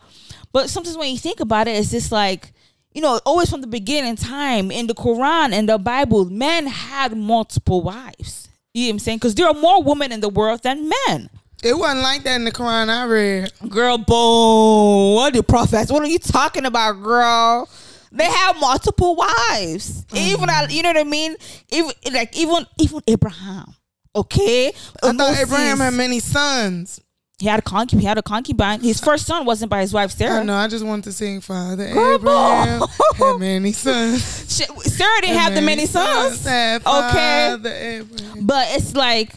But sometimes when you think about it, it's just like. You know, always from the beginning time in the Quran and the Bible, men had multiple wives. You know what I'm saying? Because there are more women in the world than men. It wasn't like that in the Quran I read. Girl, boom. What the prophets? What are you talking about, girl? They have multiple wives. Mm-hmm. Even you know what I mean? Even like even even Abraham. Okay? I thought Abraham had many sons. He had a concubine. He had a concubine. His first son wasn't by his wife I Sarah. know. I just wanted to sing Father Girl, Abraham had many *laughs* sons. Shit, Sarah didn't have the many sons. Had Okay. But it's like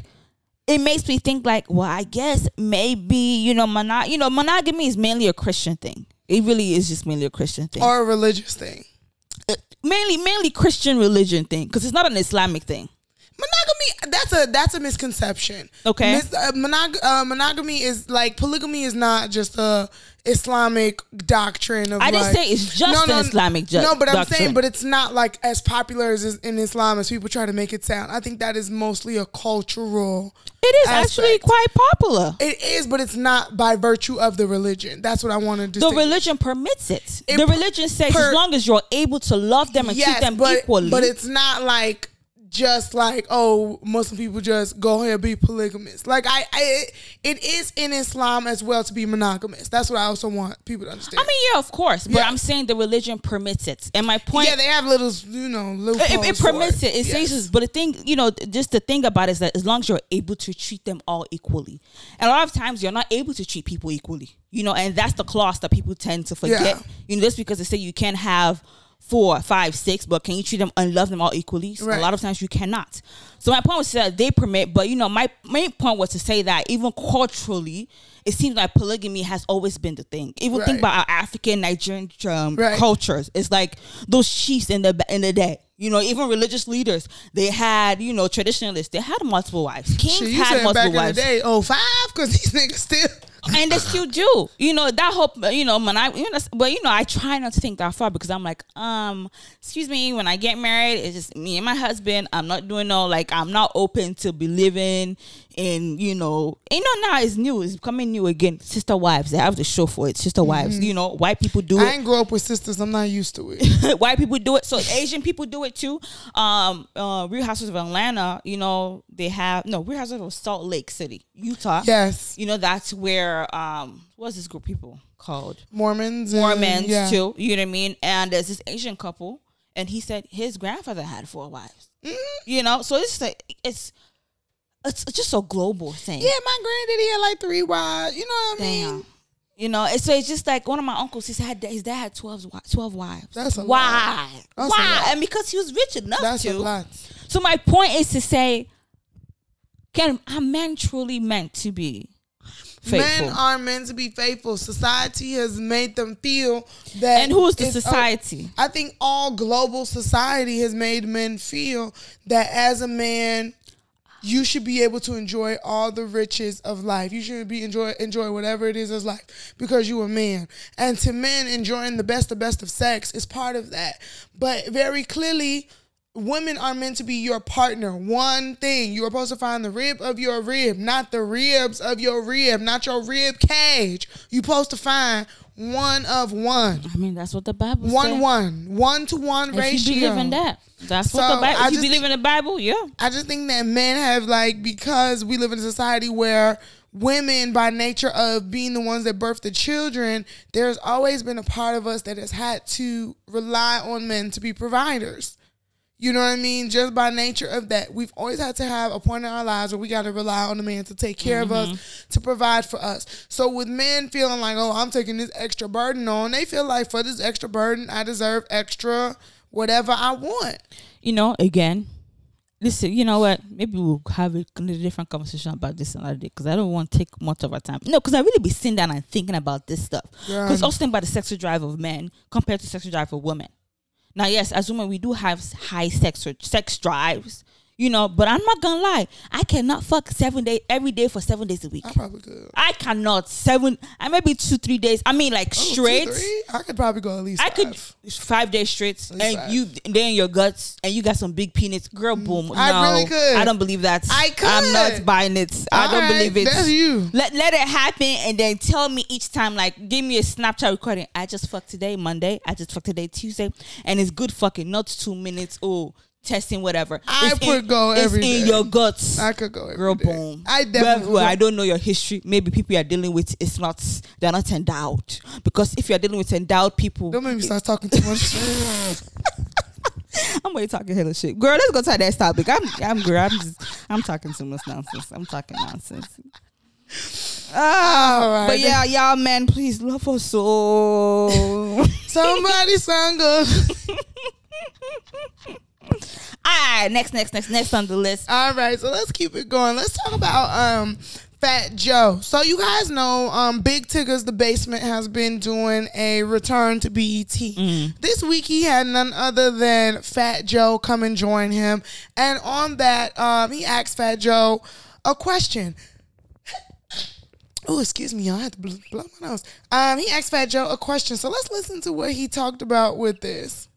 it makes me think like, well, I guess maybe you know, mono- you know, monogamy is mainly a Christian thing. It really is just mainly a Christian thing. Or a religious thing. Uh, mainly mainly Christian religion thing because it's not an Islamic thing. Monogamy, that's a that's a misconception. Okay. Mis- uh, monog- uh, monogamy is like polygamy is not just a Islamic doctrine of I didn't like- say it's just an Islamic ju- No, but I'm saying, but it's not like as popular as in Islam as people try to make it sound. I think that is mostly a cultural. It is actually quite popular. It is, but it's not by virtue of the religion. That's what I wanted to say. The religion permits it. It the religion says per- as long as you're able to love them and treat them but, equally. But it's not like just like oh Muslim people just go ahead and be polygamous. Like I, I it is in Islam as well to be monogamous. That's what I also want people to understand. I mean, yeah, of course, but Yeah. I'm saying the religion permits it. And my point, yeah, they have little you know loopholes. it, it permits it. It Yes. says, but the thing, you know, just the thing about it is that as long as you're able to treat them all equally, and a lot of times you're not able to treat people equally, you know, and that's the clause that people tend to forget. Yeah. You know, just because they say you can't have four, five, six, but can you treat them and love them all equally? So Right. A lot of times you cannot. So my point was that they permit, but you know, my main point was to say that even culturally, it seems like polygamy has always been the thing. Even think about our African, Nigerian um, Right. cultures. It's like those chiefs in the in the day. You know, even religious leaders, they had, you know, traditionalists, they had multiple wives. Kings you had multiple back in the wives. day, oh five, because these niggas still. And they still do. You know that hope. You know, when I, you know, but you know, I try not to think that far because I'm like, um, excuse me, when I get married, it's just me and my husband. I'm not doing no like I'm not open to be living and you know, you know now it's new. It's becoming new again. Sister wives. They have the show for it. Sister wives. You know, white people do it. I it. ain't grow up with sisters. I'm not used to it. *laughs* white people do it. So Asian people do it too. Um, uh, Real Houses of Atlanta. You know, they have no Real Houses of Salt Lake City, Utah. yes, You know, that's where um, what's this group of people called? Mormons. and- Mormons yeah. too. You know what I mean? And there's this Asian couple, and he said his grandfather had four wives. Mm-hmm. You know, so it's like it's it's just a global thing. Yeah, my granddaddy had like three wives. You know what I mean? Damn. You know, and so it's just like one of my uncles. He said his dad had 12, wi- 12 wives. That's a lot. why? That's a why? And because he was rich enough That's to. a lot. So my point is to say, can are men truly meant to be faithful? Men are meant to be faithful. Society has made them feel that. and who is the society? I think all global society has made men feel that as a man, you should be able to enjoy all the riches of life. You should be enjoy enjoy whatever it is as life because you a man. And to men, enjoying the best of best of sex is part of that. But very clearly, women are meant to be your partner. One thing you are supposed to find the rib of your rib, not the ribs of your rib, not your rib cage. You're supposed to find one of one. I mean, that's what the Bible One says. one, one to one If ratio. you believe in that, that's what the Bible. You believe in the Bible, yeah. I just think that men have like because we live in a society where women, by nature of being the ones that birth the children, there's always been a part of us that has had to rely on men to be providers. You know what I mean? Just by nature of that, we've always had to have a point in our lives where we got to rely on the man to take care of us, mm-hmm. to provide for us. So with men feeling like, oh, I'm taking this extra burden on, they feel like for this extra burden, I deserve extra whatever I want. You know, again, listen. You know what? Maybe we'll have a different conversation about this another day because I don't want to take much of our time. No, because I really be sitting down and thinking about this stuff. Yeah. Because also think about the sexual drive of men compared to sexual drive of women. Now, yes, as women, we do have high sex sex drives, you know. But I'm not gonna lie, I cannot fuck seven days every day for seven days a week. I probably could. I cannot seven. I maybe two, three days. I mean, like Oh, two, straight. three? I could probably go at least. I could five. five days straight, and five. you in your guts, and you got some big penis, girl. Mm, boom. I no, really could. I don't believe that. I could. I'm not buying it. I don't All right, believe it. That's you. Let let it happen, and then tell me each time. Like, give me a Snapchat recording. I just fucked today, Monday. I just fucked today, Tuesday, and it's good fucking. Not two minutes. Oh, testing whatever. I It's would in, go it's every in day. your guts. I could go. Girl, day. boom. I definitely. Well, well. I don't know your history. Maybe people you're dealing with it's not they're not endowed. Because if you're dealing with endowed people, Don't make me start talking too much. *laughs* *laughs* I'm already talking hella shit. Girl, let's go to that topic. I'm I'm girl, I'm just I'm talking too much nonsense. I'm talking nonsense. Ah, All right. but yeah, y'all man, please love us so. Somebody sang *laughs* us. Alright, next, next, next, next on the list. All right, so let's keep it going. Let's talk about um Fat Joe. So you guys know um Big Tigger's The Basement has been doing a return to BET. This week he had none other than Fat Joe come and join him. And on that, um he asked Fat Joe a question. Oh, excuse me, y'all. I had to blow my nose. Um, he asked Fat Joe a question. So let's listen to what he talked about with this.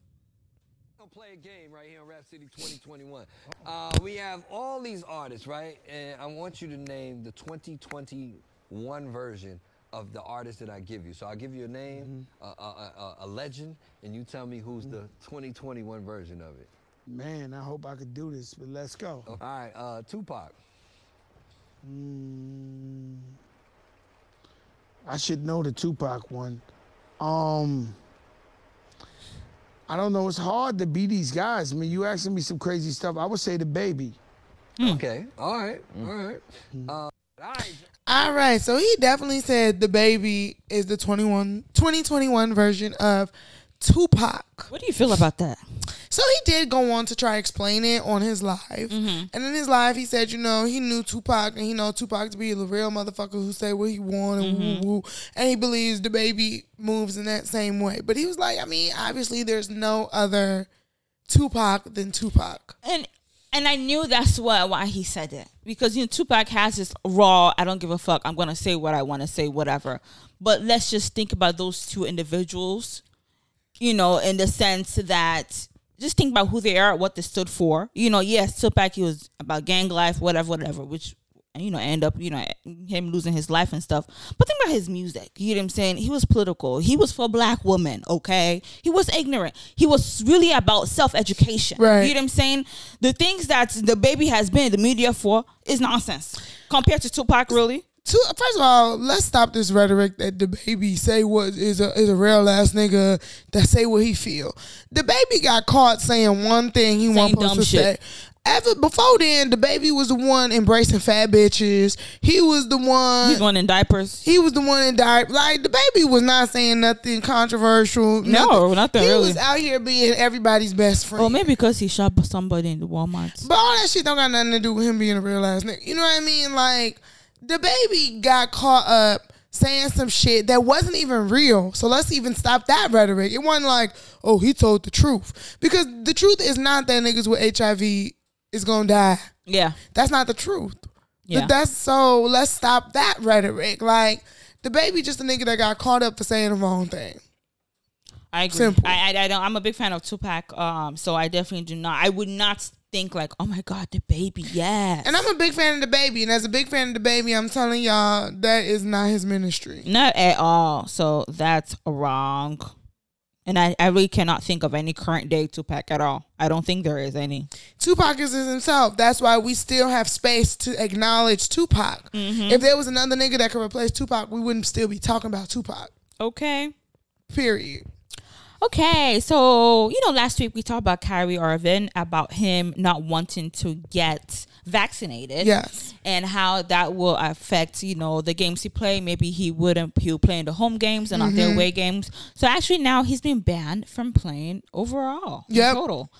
gonna play a game right here on Rap City 2021. Uh, we have all these artists, right? And I want you to name the 2021 version of the artist that I give you. So I'll give you a name, a, a, a, a legend, and you tell me who's the 2021 version of it. Man, I hope I could do this, but let's go. All right, uh, Tupac. Mm, I should know the Tupac one. Um, I don't know. It's hard to beat these guys. I mean, you asking me some crazy stuff. I would say DaBaby. Okay, all right, all right. Uh, all right. All right, so he definitely said DaBaby is the 21, 2021 version of Tupac. What do you feel about that? So he did go on to try to explain it on his live. Mm-hmm. And in his live, he said, you know, he knew Tupac and he know Tupac to be the real motherfucker who say what he want and mm-hmm. woo woo. And he believes DaBaby moves in that same way. But he was like, I mean, obviously there's no other Tupac than Tupac. and and I knew that's why why he said it because you know Tupac has this raw. I don't give a fuck. I'm gonna say what I want to say, whatever. But let's just think about those two individuals. You know, in the sense that just think about who they are, what they stood for. You know, yes, Tupac he was about gang life, whatever, whatever. Which you know end up you know him losing his life and stuff. But think about his music. You know what I'm saying? He was political. He was for black women. Okay, he was ignorant. He was really about self education. Right. You know what I'm saying? The things that DaBaby has been in the media for is nonsense compared to Tupac. Really. Two, first of all, let's stop this rhetoric that DaBaby say what is a is a real ass nigga that say what he feel. DaBaby got caught saying one thing he wasn't supposed to shit. say. Ever before then, DaBaby was the one embracing fat bitches. He was the one. He's going in diapers. He was the one in died. Like DaBaby was not saying nothing controversial. No, nothing He really. was out here being everybody's best friend. Well, maybe because he shot somebody in the Walmart. But all that shit don't got nothing to do with him being a real ass nigga. You know what I mean? Like DaBaby got caught up saying some shit that wasn't even real. So let's even stop that rhetoric. It wasn't like, oh, he told the truth. Because the truth is not that niggas with HIV is gonna die. Yeah. That's not the truth. Yeah. But that's so let's stop that rhetoric. Like DaBaby just a nigga that got caught up for saying the wrong thing. I agree. Simple. I, I I don't. I'm a big fan of Tupac. Um, so I definitely do not. I would not think like, oh my god, DaBaby. Yes. And I'm a big fan of DaBaby. And as a big fan of DaBaby, I'm telling y'all that is not his ministry. not at all. So that's wrong. And I, I really cannot think of any current day Tupac at all. I don't think there is any. Tupac is himself. That's why we still have space to acknowledge Tupac. Mm-hmm. If there was another nigga that could replace Tupac, we wouldn't still be talking about Tupac. Okay. Period. Okay, so you know, last week we talked about Kyrie Irving about him not wanting to get vaccinated. Yes. and how that will affect you know the games he play. Maybe he wouldn't he'll play in the home games and not Mm-hmm. the away games. So actually now he's been banned from playing overall. Yeah, total.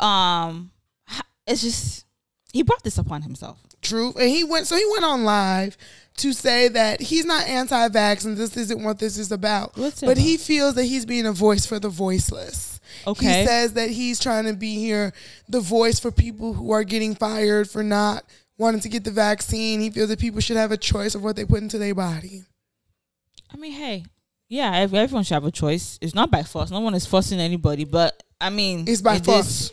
Um, it's just he brought this upon himself. True. And he went so he went on live to say that he's not anti-vax and this isn't what this is about. What's but about? he feels that he's being a voice for the voiceless. Okay. He says that he's trying to be here the voice for people who are getting fired for not wanting to get the vaccine. He feels that people should have a choice of what they put into their body. I mean, hey, yeah, everyone should have a choice. It's not by force. No one is forcing anybody, but I mean, It's by force. This,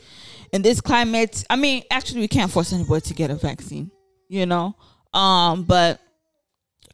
in this climate, I mean, actually, we can't force anybody to get a vaccine. You know, um, but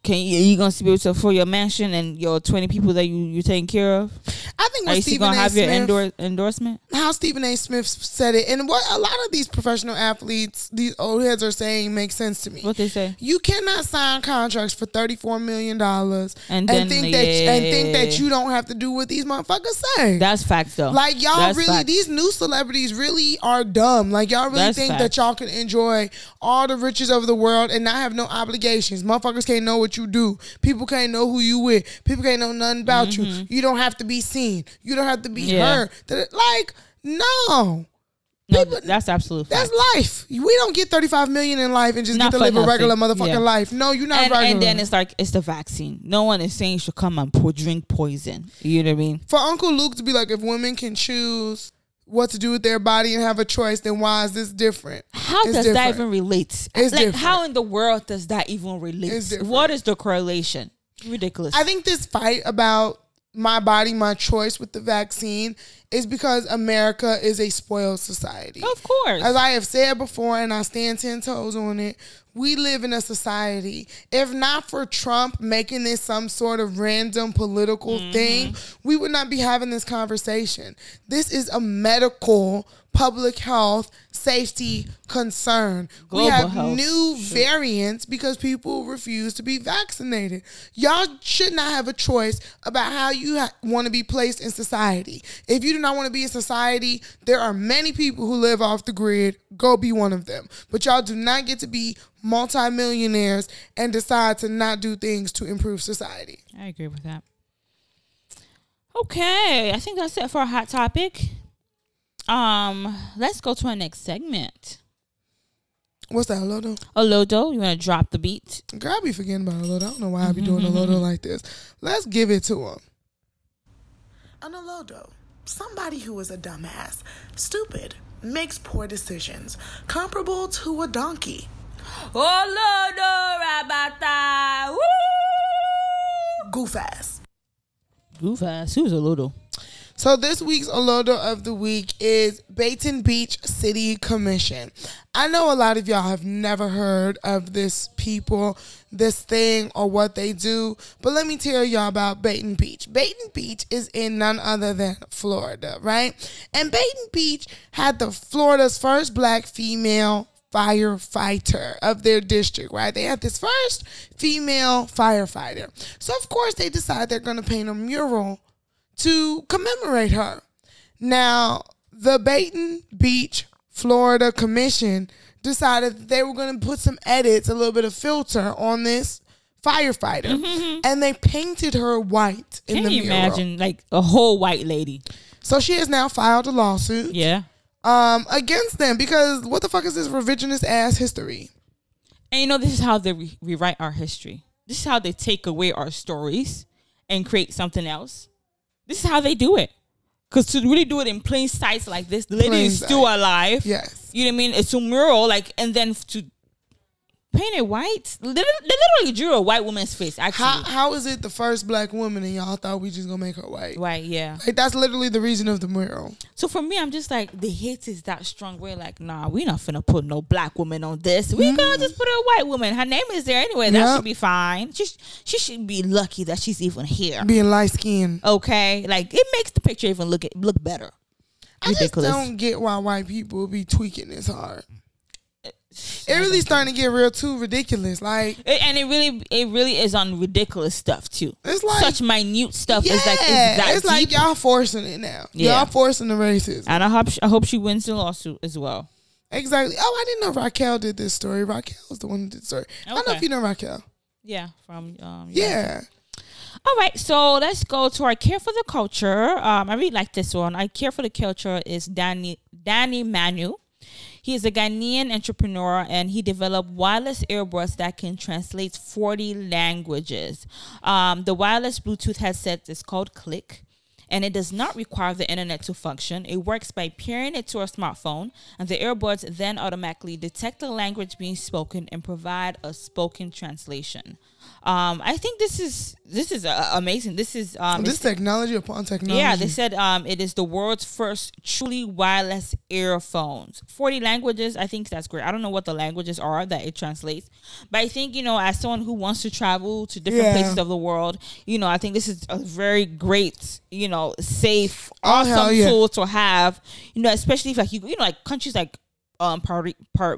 can you you gonna be able to afford your mansion and your twenty people that you you taking care of? I think Are you Stephen gonna A. have your Smith- endor- endorsement? how Stephen A. Smith said it, and what a lot of these professional athletes, these old heads are saying makes sense to me. What they say? You cannot sign contracts for thirty four million dollars And and, think that and think that you don't have to do what these motherfuckers say. That's facts, though. like y'all That's really, facts. these new celebrities really are dumb. Like y'all really That's think facts. that y'all can enjoy all the riches of the world and not have no obligations. Motherfuckers can't know what you do. People can't know who you with. People can't know nothing about you. You don't have to be seen. You don't have to be Mm-hmm. Yeah. heard. Like no. no, people- that's absolute. That's life. We don't get 35 million in life and just Not get to live a regular motherfucking Yeah. life. No, you're not And, regular. and then it's like it's the vaccine. No one is saying you should come and drink poison. You know what I mean? for Uncle Luke to be like, if women can choose what to do with their body and have a choice, then why is this different? How It's does that different. even relate? It's like, different. how in the world does that even relate? What is the correlation? Ridiculous. I think this fight about my body, my choice with the vaccine is because America is a spoiled society. of course. As I have said before, and I stand 10 toes on it, we live in a society. If not for Trump making this some sort of random political Mm-hmm. thing, we would not be having this conversation. This is a medical, public health, safety concern. we have health. new variants because people refuse to be vaccinated. Y'all should not have a choice about how you ha- want to be placed in society. If you do not want to be in society, there are many people who live off the grid. Go be one of them. But y'all do not get to be multimillionaires and decide to not do things to improve society. I agree with that. Okay, I think that's it for a hot topic. Um, let's go to our next segment. What's that, Lodo? Olodo, you want to drop the beat? Girl, I be forgetting about Olodo. I don't know why I be doing Olodo like this. Let's give it to him. An Olodo, somebody who is a dumbass, stupid, makes poor decisions, comparable to a donkey. Olodo Rabata. Woo! Goof ass. Goof ass. Who's Olodo? So this week's Olodo of the week is Boynton Beach City Commission. I know a lot of y'all have never heard of this people, this thing, or what they do, but let me tell y'all about Boynton Beach. Boynton Beach is in none other than Florida, right? And Boynton Beach had the Florida's first black female firefighter of their district, right? They had this first female firefighter. So of course they decide they're going to paint a mural to commemorate her. Now, the Boynton Beach, Florida Commission decided that they were going to put some edits, a little bit of filter on this firefighter, and they painted her white in Can the you mural. imagine like a whole white lady? So she has now filed a lawsuit Yeah. um, against them because what the fuck is this revisionist ass history? And you know, this is how they re- rewrite our history. This is how they take away our stories and create something else. This is how they do it. Because to really do it in plain sight like this, the lady Plain is still sight. alive. Yes. You know what I mean? It's a mural, like, and then to paint it white. They literally drew a white woman's face, actually. How how is it the first black woman and y'all thought we just gonna make her white? White, yeah. Like that's literally the reason of the mural. So for me, I'm just like the hate is that strong. We're like, nah, we not finna put no black woman on this. We gonna mm. just put a white woman. Her name is there anyway. That Yep. should be fine. She she should be lucky that she's even here. Being light skinned. Okay, like it makes the picture even look look better. I just don't get why white people be tweaking this hard. It really starting to get real too ridiculous. Like It- and it really it really is on ridiculous stuff too. It's like- such minute stuff. yeah, It's like it's that it's like y'all forcing it now. Yeah. Y'all forcing the racism. and I hope she, I hope she wins the lawsuit as well. Exactly. Oh, I didn't know Raquel did this story. Raquel was the one who did the story. I don't know if you know Raquel. Yeah, from um Yeah. All right, so let's go to our care for the culture. Um, I really like this one. I care for the culture is Danny Danny Manu. He is a Ghanaian entrepreneur and he developed wireless earbuds that can translate 40 languages. Um, the wireless Bluetooth headset is called Clik and it does not require the internet to function. It works by pairing it to a smartphone, and the earbuds then automatically detect the language being spoken and provide a spoken translation. Um, I think this is this is uh, amazing. This is um, this technology upon technology. yeah, they said um, it is the world's first truly wireless earphones. 40 languages. I think that's great. I don't know what the languages are that it translates, but I think, you know, as someone who wants to travel to different Yeah. places of the world, you know, I think this is a very great, you know, safe, Oh, awesome yeah. tool to have, you know, especially if like you, you know, like countries like um Paris,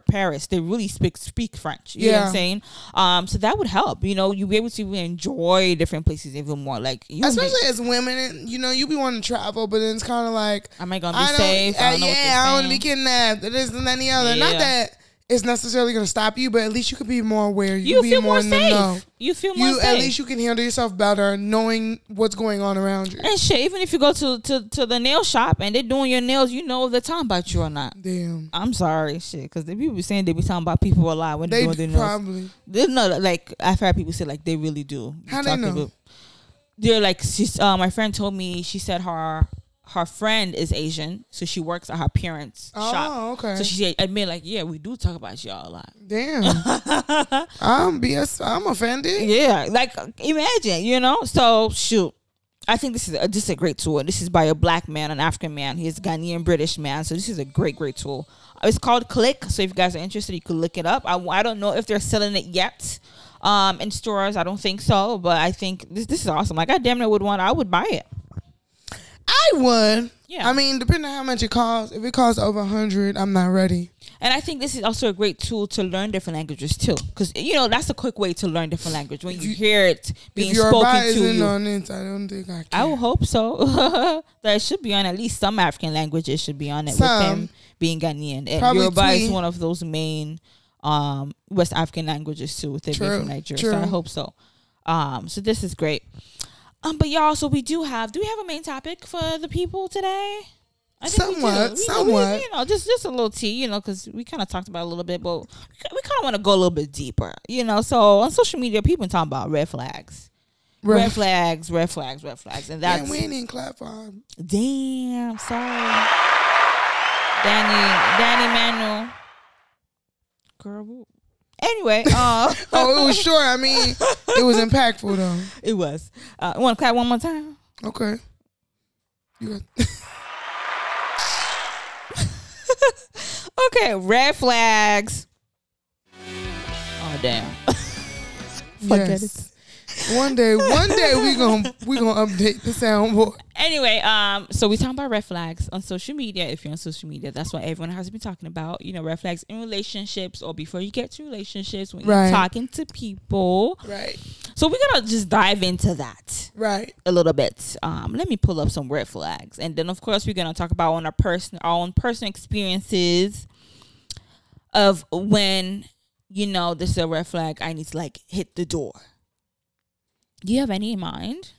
Paris, they really speak speak French. You know what Yeah. I'm saying? Um, so that would help. You know, you'll be able to enjoy different places even more. Like, you Especially as women, you know, you be wanting to travel, but then it's kind of like, Am I gonna be I safe? I uh, don't know yeah, I don't want to be kidnapped. This and that and the other. Not that it's necessarily going to stop you, but at least you could be more aware. You, you be feel more, more safe. You feel more You safe. at least you can handle yourself better, knowing what's going on around you. and shit, even if you go to, to, to the nail shop and they're doing your nails, you know if they're talking about you or not. Damn, I'm sorry, shit, because the people be saying they be talking about people a lot when they they're doing their nails. probably. They know, like I've heard people say like they really do. How they know? About, they're like she's. Uh, my friend told me she said her her friend is Asian, so she works at her parents' Oh, shop. okay. So she admit like, yeah, we do talk about y'all a lot. Damn, *laughs* I'm BS. I'm offended. Yeah, like imagine, you know. So shoot, I think this is a, this is a great tool. This is by a black man, an African man. He's a Ghanaian British man. So this is a great, great tool. It's called Clik. So if you guys are interested, you could look it up. I, I don't know if they're selling it yet um, in stores. I don't think so, but I think this this is awesome. Like I damn near would want. I would buy it. I would. Yeah. I mean, depending on how much it costs. If it costs over a hundred, I'm not ready. And I think this is also a great tool to learn different languages too, because you know that's a quick way to learn different language when you, hear it being if your spoken to you. on it, I don't think I can. I would hope so. *laughs* that it should be on at least some African languages should be on it with Some. them being Ghanaian. And Probably Yoruba is one of those main um, West African languages too, with it being True, from Nigeria. So I hope so. Um, so this is great. Um, but y'all, so we do have. Do we have a main topic for the people today? I think. Somewhat, We- we- somewhat. you know, just just a little tea, you know, because we kind of talked about a little bit, but we kind of want to go a little bit deeper, you know. So on social media, people talking about red flags, red Right. flags, red flags, red flags, and that's And we ain't even clap for her. Damn, sorry. Danny, Danny Manuel. Girl. Anyway, uh, *laughs* *laughs* Oh, it was short. I mean, it was impactful though. it was. Uh, want to clap one more time? Okay. You got- *laughs* Okay, red flags. Oh damn. Forget yes. One day, one day we gonna we gonna update the soundboard. Anyway, um, so we talking about red flags on social media. If you're on social media, that's what everyone has been talking about. You know, red flags in relationships or before you get to relationships when Right. you're talking to people. Right. So we're gonna just dive into that Right. a little bit. Um, let me pull up some red flags, and then of course we're gonna talk about on our person our own personal experiences of when you know this is a red flag. I need to like hit the door. Do you have any in mind?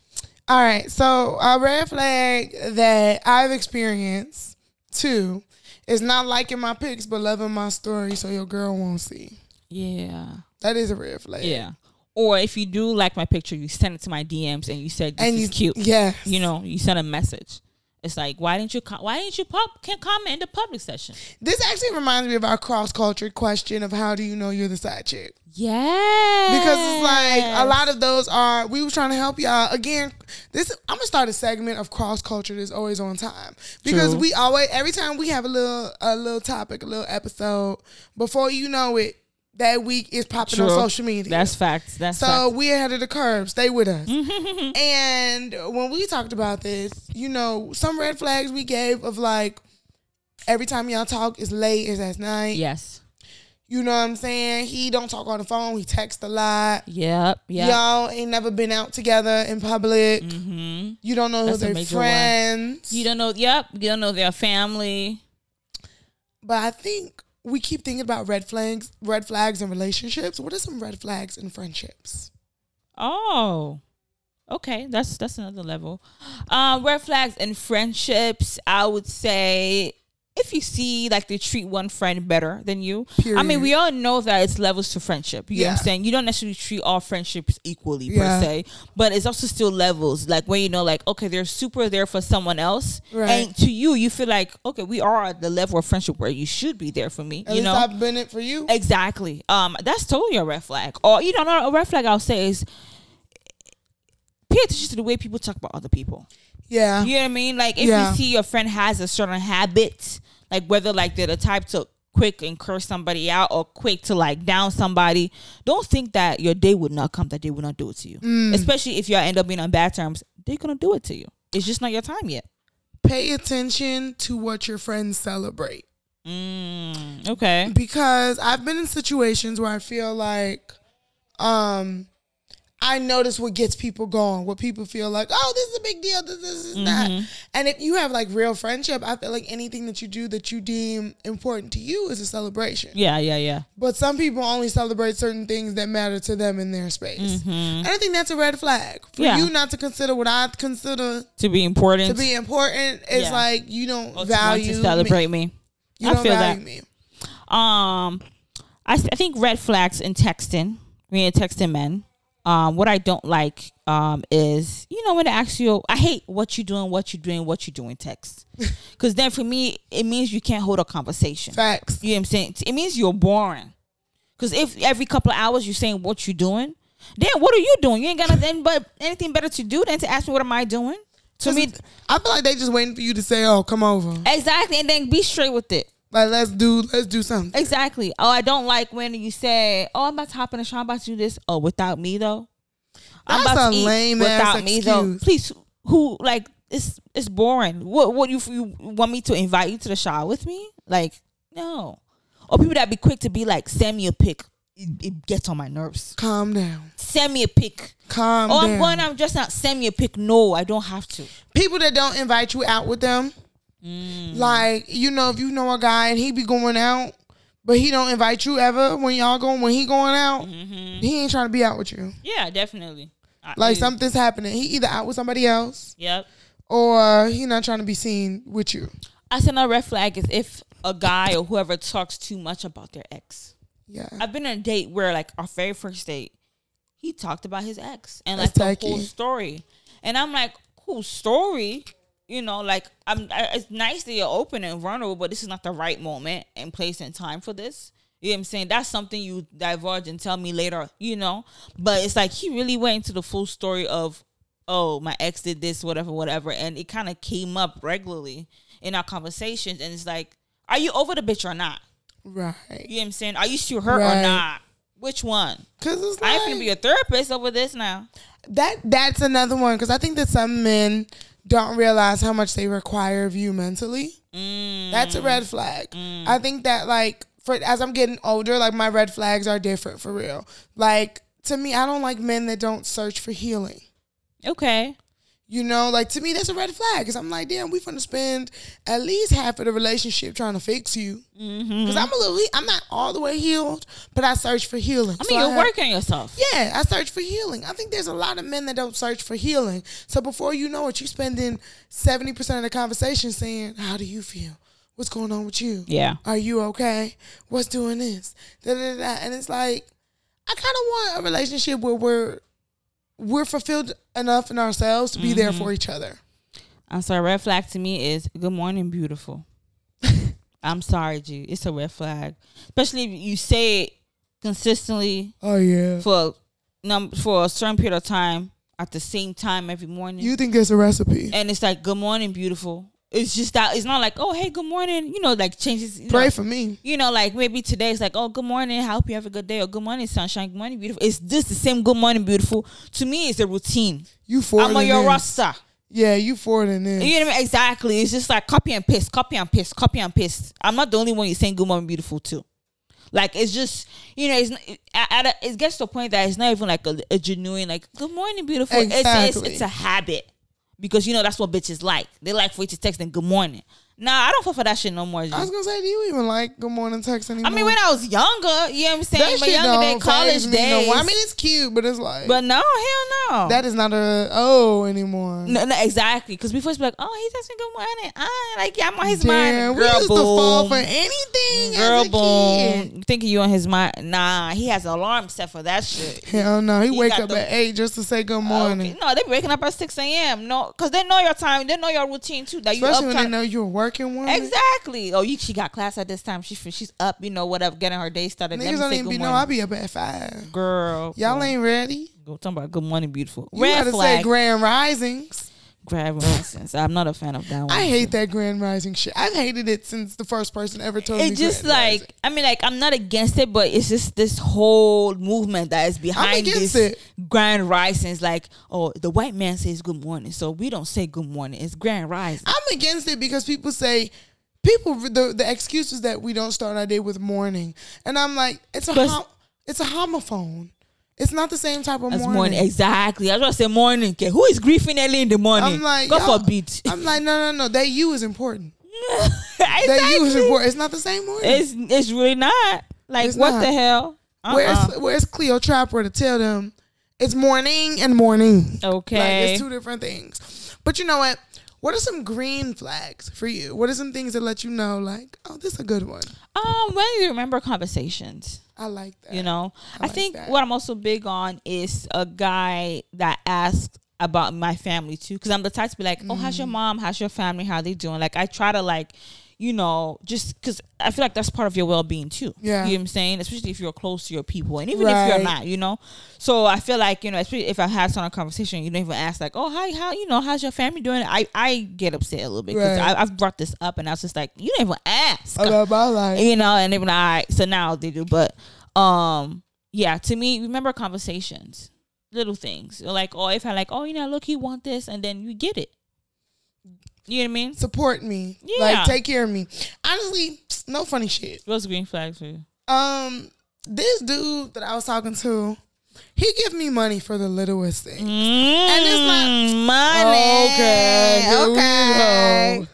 All right. So a red flag that I've experienced too is not liking my pics but loving my story so your girl won't see. Yeah. That is a red flag. Yeah. Or if you do like my picture, you send it to my DMs and you said this And is you cute. Yes. You know, you send a message. It's like, why didn't you? Com- why didn't you pop? Can comment in the public session? This actually reminds me of our cross culture question of how do you know you're the side chick? Yeah. Because it's like a lot of those are we was trying to help y'all again. This I'm gonna start a segment of cross culture that's always on time because True. we always every time we have a little a little topic a little episode before you know it that week is popping on social media. That's facts. That's so facts. we ahead of the curve. Stay with us. *laughs* and when we talked about this, you know, some red flags we gave of like every time y'all talk is late, is at night. Yes. You know what I'm saying? He don't talk on the phone. He texts a lot. Yep. Yep. Y'all ain't never been out together in public. Mm-hmm. You don't know That's who their major one. friends. You don't know. Yep. You don't know their family. But I think we keep thinking about red flags, red flags in relationships. What are some red flags in friendships? Oh. Okay, that's that's another level. Um, red flags in friendships, I would say if you see like they treat one friend better than you. I mean, we all know that it's levels to friendship. You know what I'm saying? You don't necessarily treat all friendships equally Yeah. per se, but it's also still levels. Like when you know, like okay, they're super there for someone else, Right. and to you, you feel like okay, we are at the level of friendship where you should be there for me. At you know, I've been it for you. Exactly. Um, that's totally a red flag. Or you know, no, a red flag I'll say is pay attention to the way people talk about other people. Yeah. You know what I mean? Like if Yeah. you see your friend has a certain habit, like whether like they're the type to quick and curse somebody out or quick to like down somebody, don't think that your day would not come that they would not do it to you. Mm. Especially if y'all end up being on bad terms, they're gonna do it to you. It's just not your time yet. Pay attention to what your friends celebrate. Mm, okay. because I've been in situations where I feel like um I notice what gets people going, what people feel like, oh, this is a big deal, this, this is that. And if you have like real friendship, I feel like anything that you do that you deem important to you is a celebration. Yeah, yeah, yeah. But some people only celebrate certain things that matter to them in their space. And I think that's a red flag. For Mm-hmm. Yeah. you not to consider what I consider To be important. to be important, it's Yeah. like you don't to want value to celebrate me. me. You I don't feel value that. me. Um, I, th- I think red flags in texting, when you're texting men. Um, what I don't like um is you know when they ask you, I hate what you're doing, what you're doing, what you're doing text, *laughs* because then for me it means you can't hold a conversation. Facts. You know what I'm saying? It means you're boring. Because if every couple of hours you're saying what you're doing, then what are you doing? You ain't got nothing but anything better to do than to ask me what am I doing. To me, I feel like they just waiting for you to say, "Oh, come over." exactly, and then be straight with it. Like let's do let's do something. Exactly. Oh, I don't like when you say, "Oh, I'm about to hop in the shower. I'm about to do this." Oh, without me though. I'm That's about a to eat without me though. Please, who like it's it's boring. What what you you want me to invite you to the shower with me? Like no. Or people that be quick to be like, send me a pic. It, it gets on my nerves. Calm down. Send me a pic. Calm oh, down. I'm going. I'm just not. Send me a pic. No, I don't have to. People that don't invite you out with them, Mm. like you know, if you know a guy and he be going out, but he don't invite you ever when y'all going when he going out, Mm-hmm. he ain't trying to be out with you. Yeah, definitely. I- Like something's happening. He either out with somebody else Yep. or he not trying to be seen with you. I said another red flag is if a guy or whoever talks too much about their ex. Yeah. I've been on a date where like our very first date, he talked about his ex and like That's the whole story, and I'm like, cool story. You know, like I'm. I, it's nice that you're open and vulnerable, but this is not the right moment and place and time for this. You know what I'm saying? That's something you divulge and tell me later. You know, but it's like he really went into the full story of oh, my ex did this, whatever, whatever, and it kind of came up regularly in our conversations, and it's like, are you over the bitch or not? Right. You know what I'm saying? Are you still hurt Right. or not? Which one? Cause it's like, I ain't like, finna be a therapist over this now. that that's another one because I think that some men don't realize how much they require of you mentally. Mm. That's a red flag. I think that like for as I'm getting older, like my red flags are different for real. Like to me, I don't like men that don't search for healing. Okay. You know, like to me, that's a red flag. Cause I'm like, damn, we finna spend at least half of the relationship trying to fix you. Mm-hmm. Cause I'm a little, I'm not all the way healed, but I search for healing. I So mean, you're have- working on yourself. yeah, I search for healing. I think there's a lot of men that don't search for healing. So before you know it, you're spending seventy percent of the conversation saying, "How do you feel? What's going on with you? Yeah. Are you okay? What's doing this?" Da, da, da. And it's like, I kind of want a relationship where we're we're fulfilled enough in ourselves to be there Mm-hmm. for each other. I'm sorry. Red flag to me is good morning, beautiful. *laughs* I'm sorry, G. It's a red flag, especially if you say it consistently Oh yeah. for num for a certain period of time at the same time every morning. You think it's a recipe? and it's like good morning, beautiful. It's just that it's not like oh hey good morning. You know like changes. Pray know, for me. you know, like maybe today it's like, oh, good morning. I hope you have a good day. Or good morning, sunshine. Good morning, beautiful. It's just the same good morning, beautiful. To me, it's a routine. You for I'm on your roster. Yeah, you for it in this. You know what I mean? Exactly. It's just like copy and paste, copy and paste, copy and paste. I'm not the only one you're saying good morning, beautiful to. Like it's just you know it's it gets to a point that it's not even like a, a genuine like good morning, beautiful. It's, it's it's a habit because you know that's what bitches like. They like for you to text them good morning. Nah, I don't fall for that shit no more. G. I was gonna say, do you even like good morning text anymore? I mean, when I was younger, you know what I'm saying? that My shit younger day, don't college no days. more. I mean, it's cute, but it's like but no, hell no. that is not a oh anymore. no, no, exactly. Because before it's like, oh, he's asking good morning. Ah, like yeah, I'm on his Damn, mind. we Girl, used to fall for anything Girl, a kid. boom. Thinking you on his mind. Nah, he has an alarm set for that shit. Hell no, he, He wake up the- at eight just to say good morning. Okay. No, they be waking up at 6 a.m. No, because they know your time. They know your routine too. That you Especially up when they know you're a working woman. Exactly. Oh, you, she got class at this time. She she's up, you know, whatever, getting her day started. Niggas don't even be know. I be up at five. Girl. Y'all girl. ain't ready. Go talking about good morning, beautiful. You Red gotta flag. say grand risings. Grab license. I'm not a fan of that one. I hate that grand rising shit. I've hated it since the first person ever told me. It's just grand rising. like I mean, like I'm not against it, but it's just this whole movement that is behind this it. grand rising. It's like, oh, the white man says good morning, so we don't say good morning. It's grand rising. I'm against it because people say people the the excuse is that we don't start our day with morning, and I'm like, it's a hom- it's a homophone. It's not the same type of That's morning. morning. exactly. I was gonna say morning. Okay, who is griefing early in the morning? I'm like, God forbid. I'm like, no, no, no. That you is important. *laughs* That you is important. It's not the same morning. It's it's really not. Like It's what not. the hell? Uh-uh. Where's Where's Cleo Trapper to tell them it's morning and morning? Like okay? it's two different things. But you know what? What are some green flags for you? What are some things that let you know, like, oh, this is a good one? um, when you remember conversations. I like that. You know, I, like think that. what I'm also big on is a guy that asks about my family too, because I'm the type to be like, "Oh, how's your Mm. mom? How's your family? How they doing?" Like I try to like, you know, just because I feel like that's part of your well being too. Yeah. you know what I'm saying, especially if you're close to your people, and even if you're not, you know. So I feel like you know, especially if I had some conversation, you don't even ask like, "Oh, how how you know how's your family doing?" I I get upset a little bit because Right. I've brought this up, and I was just like, "You don't even ask." About my life. *laughs* you know, and they be like, all right, so now they do. But um, yeah, to me, remember conversations, little things like, oh, if I like, oh, you know, look, he want this, and then you get it. You know what I mean? Support me. Yeah. Like, take care of me. Honestly, no funny shit. What's green flags for you? Um, this dude that I was talking to, he give me money for the littlest thing. And it's not- Mm, money. Okay, here we okay. go.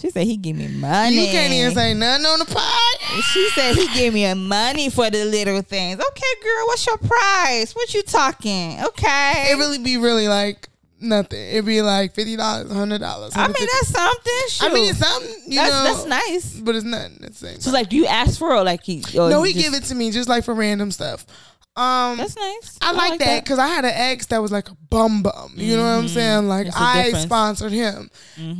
She said he give me money. You can't even say nothing on the pod. She said he gave me a money for the little things. Okay, girl, what's your price? What you talking? Okay. It really be really like nothing. It'd be like fifty dollars, hundred dollars. I mean, that's something. I mean, it's something. You that's know, that's nice. but it's nothing. It's same. So like, do you ask for it or like he? Or no, he just- give it to me just like for random stuff. Um, That's nice. I like that because I had an ex that was like a bum bum. You know what I'm saying? Like I I difference. sponsored him,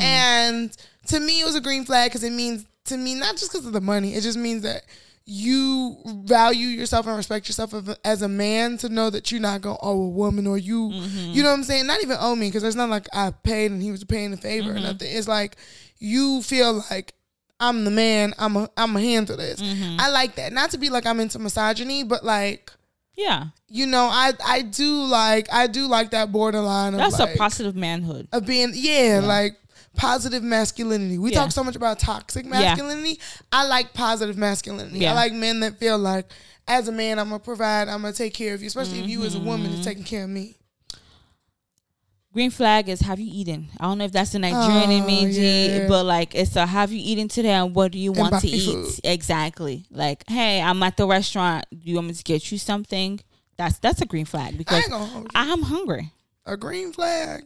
and to me it was a green flag because it means to me not just because of the money. It just means that you value yourself and respect yourself as a man to know that you're not gonna owe a woman or you, Mm-hmm. you know what I'm saying? Not even owe me because it's not like I paid and he was paying a favor Mm-hmm. or nothing. It's like you feel like I'm the man. I'm a I'm a handle this. Mm-hmm. I like that. Not to be like I'm into misogyny, but like Yeah, you know, I I do like I do like that borderline of that's like, a positive manhood. of being yeah, like positive masculinity. We Yeah. talk so much about toxic masculinity. I like positive masculinity. Yeah. I like men that feel like as a man I'm gonna provide, I'm gonna take care of you, especially if you as a woman Mm-hmm. is taking care of me. Green flag is have you eaten? I don't know if that's the Nigerian in me, Oh, G, yeah. but like it's a have you eaten today and what do you want to eat? food. Exactly. Like, hey, I'm at the restaurant. Do you want me to get you something? That's that's a green flag because ain't gonna hold you. I'm hungry. A green flag.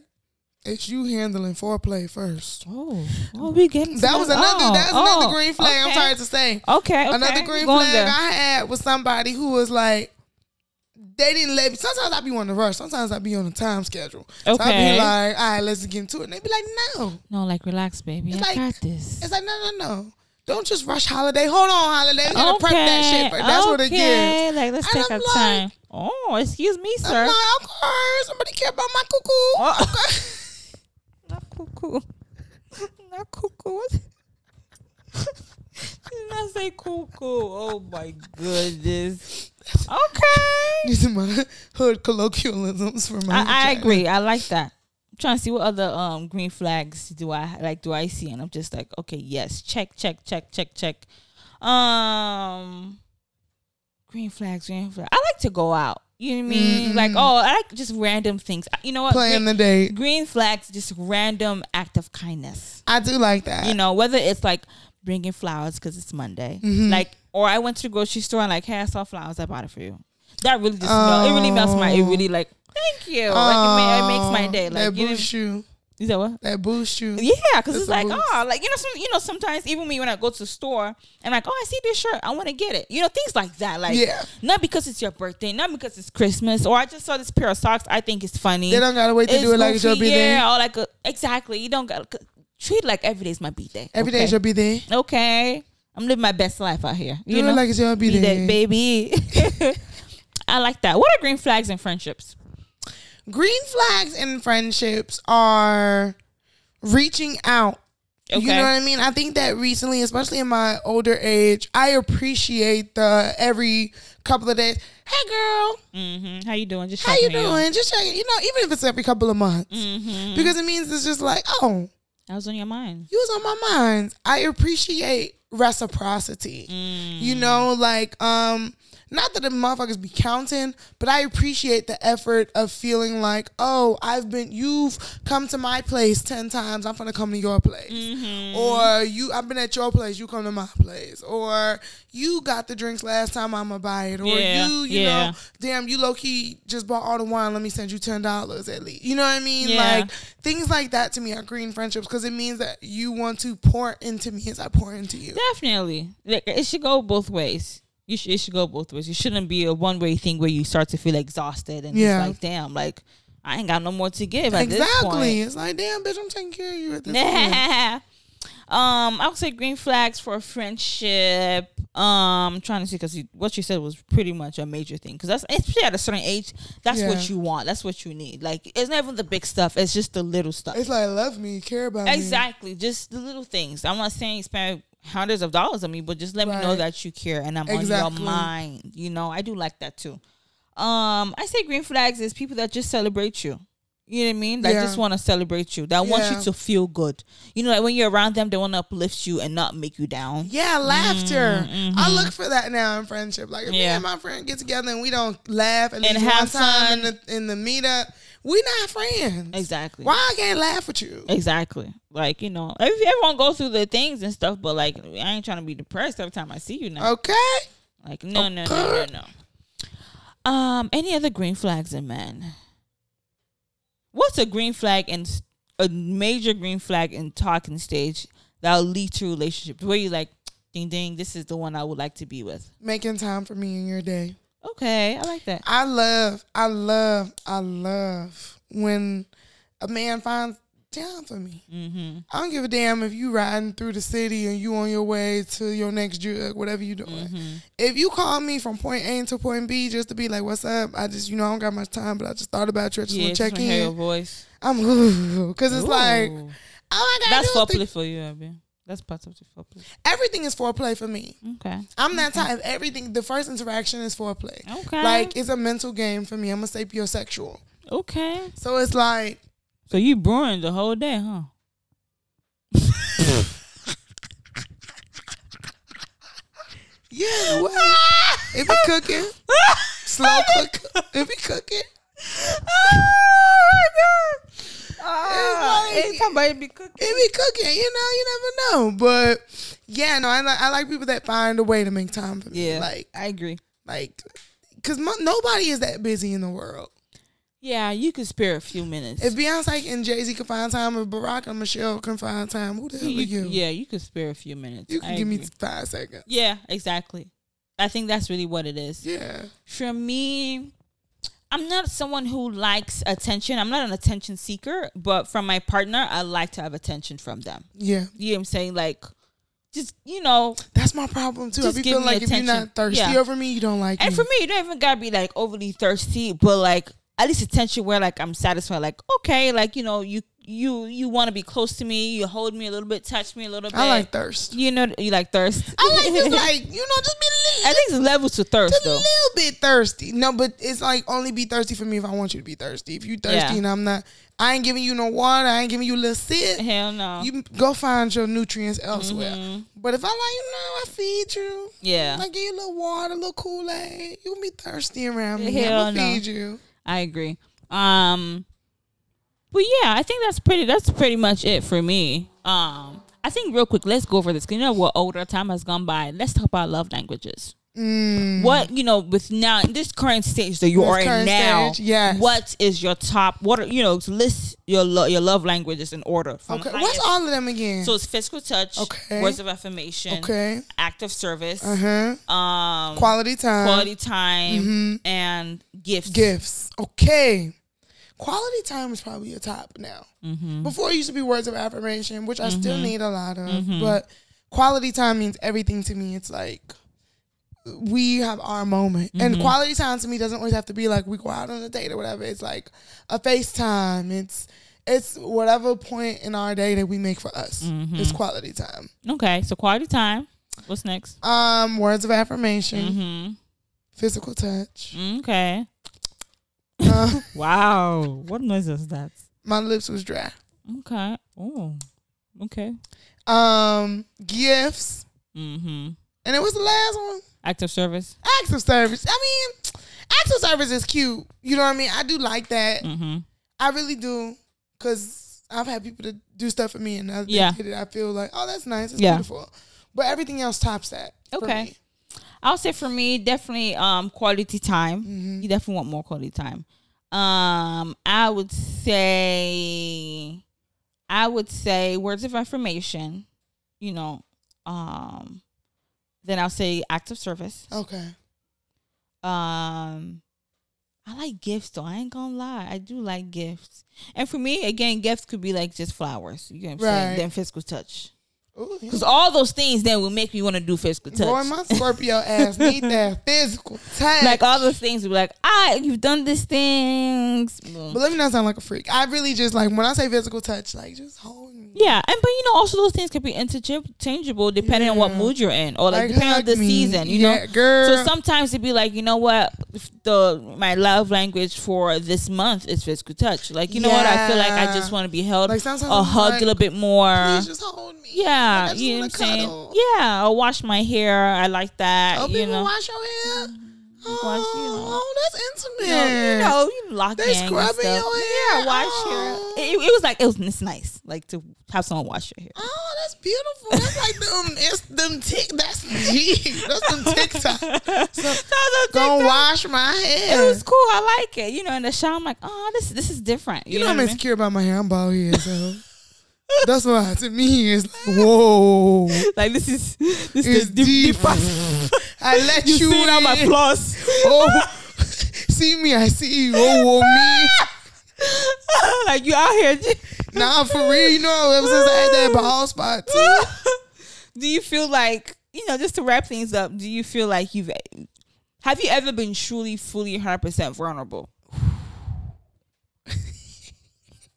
It's you handling foreplay first. Oh, oh, we getting That was another. oh, that's oh, another green flag. I'm sorry to say. Okay, okay. Another green flag there. I had was somebody who was like, they didn't let me. Sometimes I be on the rush. Sometimes I be on a time schedule. Okay. So I be like, all right, let's get into it. And they be like, no. no, like relax, baby. It's I like- got this. It's like, no, no, no. Don't just rush holiday. Hold on, holiday. We gotta prep that shit. But that's what it okay. gives. Like let's And take I'm our like- time. Oh, excuse me, I'm sir. like, okay, somebody care about my cuckoo. Oh. Okay. *laughs* Cuckoo. *laughs* Not cuckoo. *laughs* Did not say cuckoo. Oh my goodness. Okay. These are my hood colloquialisms for my. I, I agree. I like that. I'm trying to see what other um green flags do I like do I see and I'm just like, okay, yes, check, check, check, check, check. Um green flags, green flags. I like to go out. You know what I mean? Like, oh, I like just random things. You know what? Playing green, the date. green flags, just random act of kindness. I do like that. you know, whether it's like bringing flowers because it's Monday, Mm-hmm. like, or I went to the grocery store and like, hey, I saw flowers, I bought it for you. That really just melt, it really melts my. It really like, thank you. like it, ma- it makes my day. Like that you know, you. Is that what? That boost you. Yeah, because it's like, boost. oh, like you know, some, you know, sometimes even me when I go to the store and like, oh, I see this shirt, I want to get it. You know, things like that. Like, Yeah. not because it's your birthday, not because it's Christmas, or I just saw this pair of socks, I think it's funny. They don't gotta wait to It's do it like it's your birthday. Yeah, or like a, exactly. You don't got treat like every day's my birthday. Every day okay? is your birthday. Okay. I'm living my best life out here. Do You it know, like it's your birthday. baby. *laughs* I like that. What are green flags in friendships? Green flags in friendships are reaching out. You know what I mean? I think that recently, especially in my older age, I appreciate the every couple of days. Hey, girl, Mm-hmm. How you doing? Just how you doing? Just checking. You know, even if it's every couple of months, Mm-hmm. because it means it's just like, oh, I was on your mind. you was on my mind. I appreciate reciprocity. Mm. You know, like um not that the motherfuckers be counting, but I appreciate the effort of feeling like, oh, I've been you've come to my place ten times, I'm gonna come to your place. Mm-hmm. Or you I've been at your place, you come to my place. Or you got the drinks last time I'ma buy it. Or Yeah, you, you yeah. know, damn, you low key just bought all the wine, let me send you ten dollars at least. You know what I mean? Yeah. Like things like that to me are green friendships because it means that you want to pour into me as I pour into you. Definitely. Like, it should go both ways. You should, it should go both ways. It shouldn't be a one way thing where you start to feel exhausted and Yeah. it's like, damn, like I ain't got no more to give Exactly. It's like, damn, bitch, I'm taking care of you at this *laughs* point. Um, I would say green flags for friendship. Um, I'm trying to see because what you said was pretty much a major thing. Because that's especially at a certain age, that's Yeah. what you want. That's what you need. Like it's not even the big stuff. It's just the little stuff. It's like, love me, care about me. Exactly, just the little things. I'm not saying you spend hundreds of dollars on me, but just let me know that you care and I'm Exactly. on your mind. You know, I do like that too. Um, I say green flags is people that just celebrate you. You know what I mean? That Yeah. just want to celebrate you. That want you to feel good. You know, like when you're around them, they want to uplift you and not make you down. Yeah, laughter. I look for that now in friendship. Like if me Mm-hmm. And my friend get together and we don't laugh at least And one have time in fun. the in the meetup, we not friends. Exactly. Why I can't laugh with you? Exactly. Like you know, every- everyone goes through their things and stuff, but like I ain't trying to be depressed every time I see you now. Okay. Like no, no, no, no, no. Um, any other green flags in men? What's a green flag and a major green flag in talking stage that'll lead to relationships where you like, ding ding, this is the one I would like to be with. Making time for me in your day. Okay, I like that. I love, I love, I love when a man finds down for me. Mm-hmm. I don't give a damn if you riding through the city and you on your way to your next drug, whatever you doing. Mm-hmm. If you call me from point A to point B just to be like, "What's up?" I just, you know, I don't got much time, but I just thought about you. I just Yeah, want to check hear your voice. I'm because it's like, oh my god, that's foreplay for you, Abby. That's part of the foreplay. everything is foreplay for me. Okay. I'm that type. Everything, the first interaction is foreplay. Okay. Like it's a mental game for me. I'm a sapiosexual, Okay. so it's like So you brewing the whole day, huh? Yeah, well, it be cooking. *laughs* Slow cook. If be cooking. Oh It's like- eh, somebody be cooking. It be cooking. You know, you never know. But yeah, no, I like I like people that find a way to make time for me. Yeah, like I agree. like, cause mo- nobody is that busy in the world. Yeah, you could spare a few minutes. If Beyonce and Jay Z can find time, if Barack and Michelle can find time, who the hell are you, you? yeah, you could spare a few minutes. You can I give me five seconds. Yeah, exactly. I think that's really what it is. Yeah. For me, I'm not someone who likes attention. I'm not an attention seeker, but from my partner, I like to have attention from them. Yeah. You know what I'm saying? Like, just you know, That's my problem too. Just I be give feeling me like if you're attention. not thirsty Yeah. over me, you don't like and me. for me, you don't even gotta be like overly thirsty, but like at least attention where like I'm satisfied. Like, okay, like you know, you you you want to be close to me, you hold me a little bit, touch me a little bit. I like thirst. You know, you like thirst. I like just *laughs* like you know just be a little, I think it's levels to thirst though. Bit thirsty. No, but it's like only be thirsty for me if I want you to be thirsty. If you thirsty Yeah. and I'm not, I ain't giving you no water. I ain't giving you a little sip. Hell no. You go find your nutrients elsewhere. Mhm. But if I like you know, I feed you. Yeah. I give you a little water, a little Kool Aid. You be thirsty around me. Hell I'm no. feed you. I agree. Um, but yeah, I think that's pretty. That's pretty much it for me. Um, I think real quick, let's go over this. 'cause you know what? Older time has gone by. Let's talk about love languages. What you know with now in this current stage that you This are in now? stage, yes. What is your top? What are you know? List your lo- your love languages in order. From Okay. highest- What's all of them again? So it's physical touch, Okay. words of affirmation, okay. act of service, Uh huh. um, Quality time. quality time, Mhm. and gifts. Gifts. Okay. Quality time is probably a top now. Mm-hmm. Before it used to be words of affirmation, which I still Mhm. need a lot of, Mhm. but quality time means everything to me. It's like we have our moment. And Mhm. quality time to me doesn't always have to be like we go out on a date or whatever. It's like a FaceTime. It's it's whatever point in our day that we make for us. Mhm. It's quality time. Okay, so quality time. What's next? Um, words of affirmation, Mm-hmm. physical touch. Okay. Uh, *laughs* Wow. What noise is that? my lips was dry. Okay. Oh. Okay. Um, gifts. Mm-hmm. And it was the last one. Active service. Acts of service. I mean, acts of service is cute. You know what I mean? I do like that. Mm-hmm. I really do. Cause I've had people to do stuff for me and they Yeah. it, I feel like, oh, that's nice. It's Yeah. beautiful. But everything else tops that. Okay. I'll say for me, definitely um quality time. Mhm. You definitely want more quality time. Um, I would say, I would say words of affirmation. You know, um, then I'll say acts of service. Okay. Um, I like gifts though. I ain't gonna lie. I do like gifts. And for me, again, gifts could be like just flowers. You know what I'm saying? Then physical touch. Because all those things then will make me want to do physical touch. Boy, my Scorpio ass need that *laughs* physical touch. like all those things will be like, ah, you've done these things. But let me not sound like a freak. I really just like when I say physical touch, like just hold me. Yeah, and but you know, also those things can be interchangeable depending on what Yeah. mood you're in, or like, Like, depending on hug the me. season. You Yeah, know, girl. So sometimes it'd be like, you know what, if the my love language for this month is physical touch. Like, you know what, I feel like I just want to be held Like, sometimes or I'm hugged like, a little bit more. Please just hold me. Yeah, I you know what I'm saying. cuddle. Yeah, or wash my hair. I like that. Oh, you know, wash your hair. Oh, Wash, you oh, know. Oh, that's you intimate. know, you know, you lock They and scrubbing your hair. Yeah, wash Oh. hair. It, it was like it was it's nice, like to have someone wash your hair. Oh, that's beautiful. That's like them. It's them tick. That's *laughs* G. That's them TikTok. So, *laughs* go wash my hair. It was cool. I like it. You know, in the shower, I'm like, oh, this this is different. You know, what I'm I mean? insecure about my hair. I'm bald head, so that's why to me it's like, whoa, Like this is this is deep. deep. I let you you, see all my flaws. Oh, see me, I see you. Oh, whoa, me. like you out here. Nah, for real. You know, ever since I had that ball spot too. do you feel like you know just to wrap things up? Do you feel like you've have you ever been truly, fully, hundred percent vulnerable?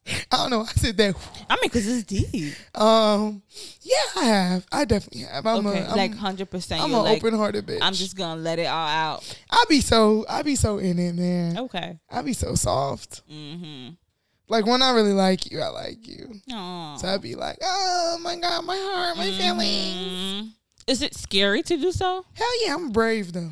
*laughs* I don't know. I said that. I mean, because it's deep. Um, yeah, I have. I definitely have. I'm okay, a, I'm, like hundred percent. I'm an like, open-hearted bitch. I'm just gonna let it all out. I be so. I be so in it, man. Okay. I be so soft. Mm-hmm. Like when I really like you, I like you. Aww. So I be like, oh my god, my heart, my feelings. Mhm. Is it scary to do so? Hell yeah, I'm brave though.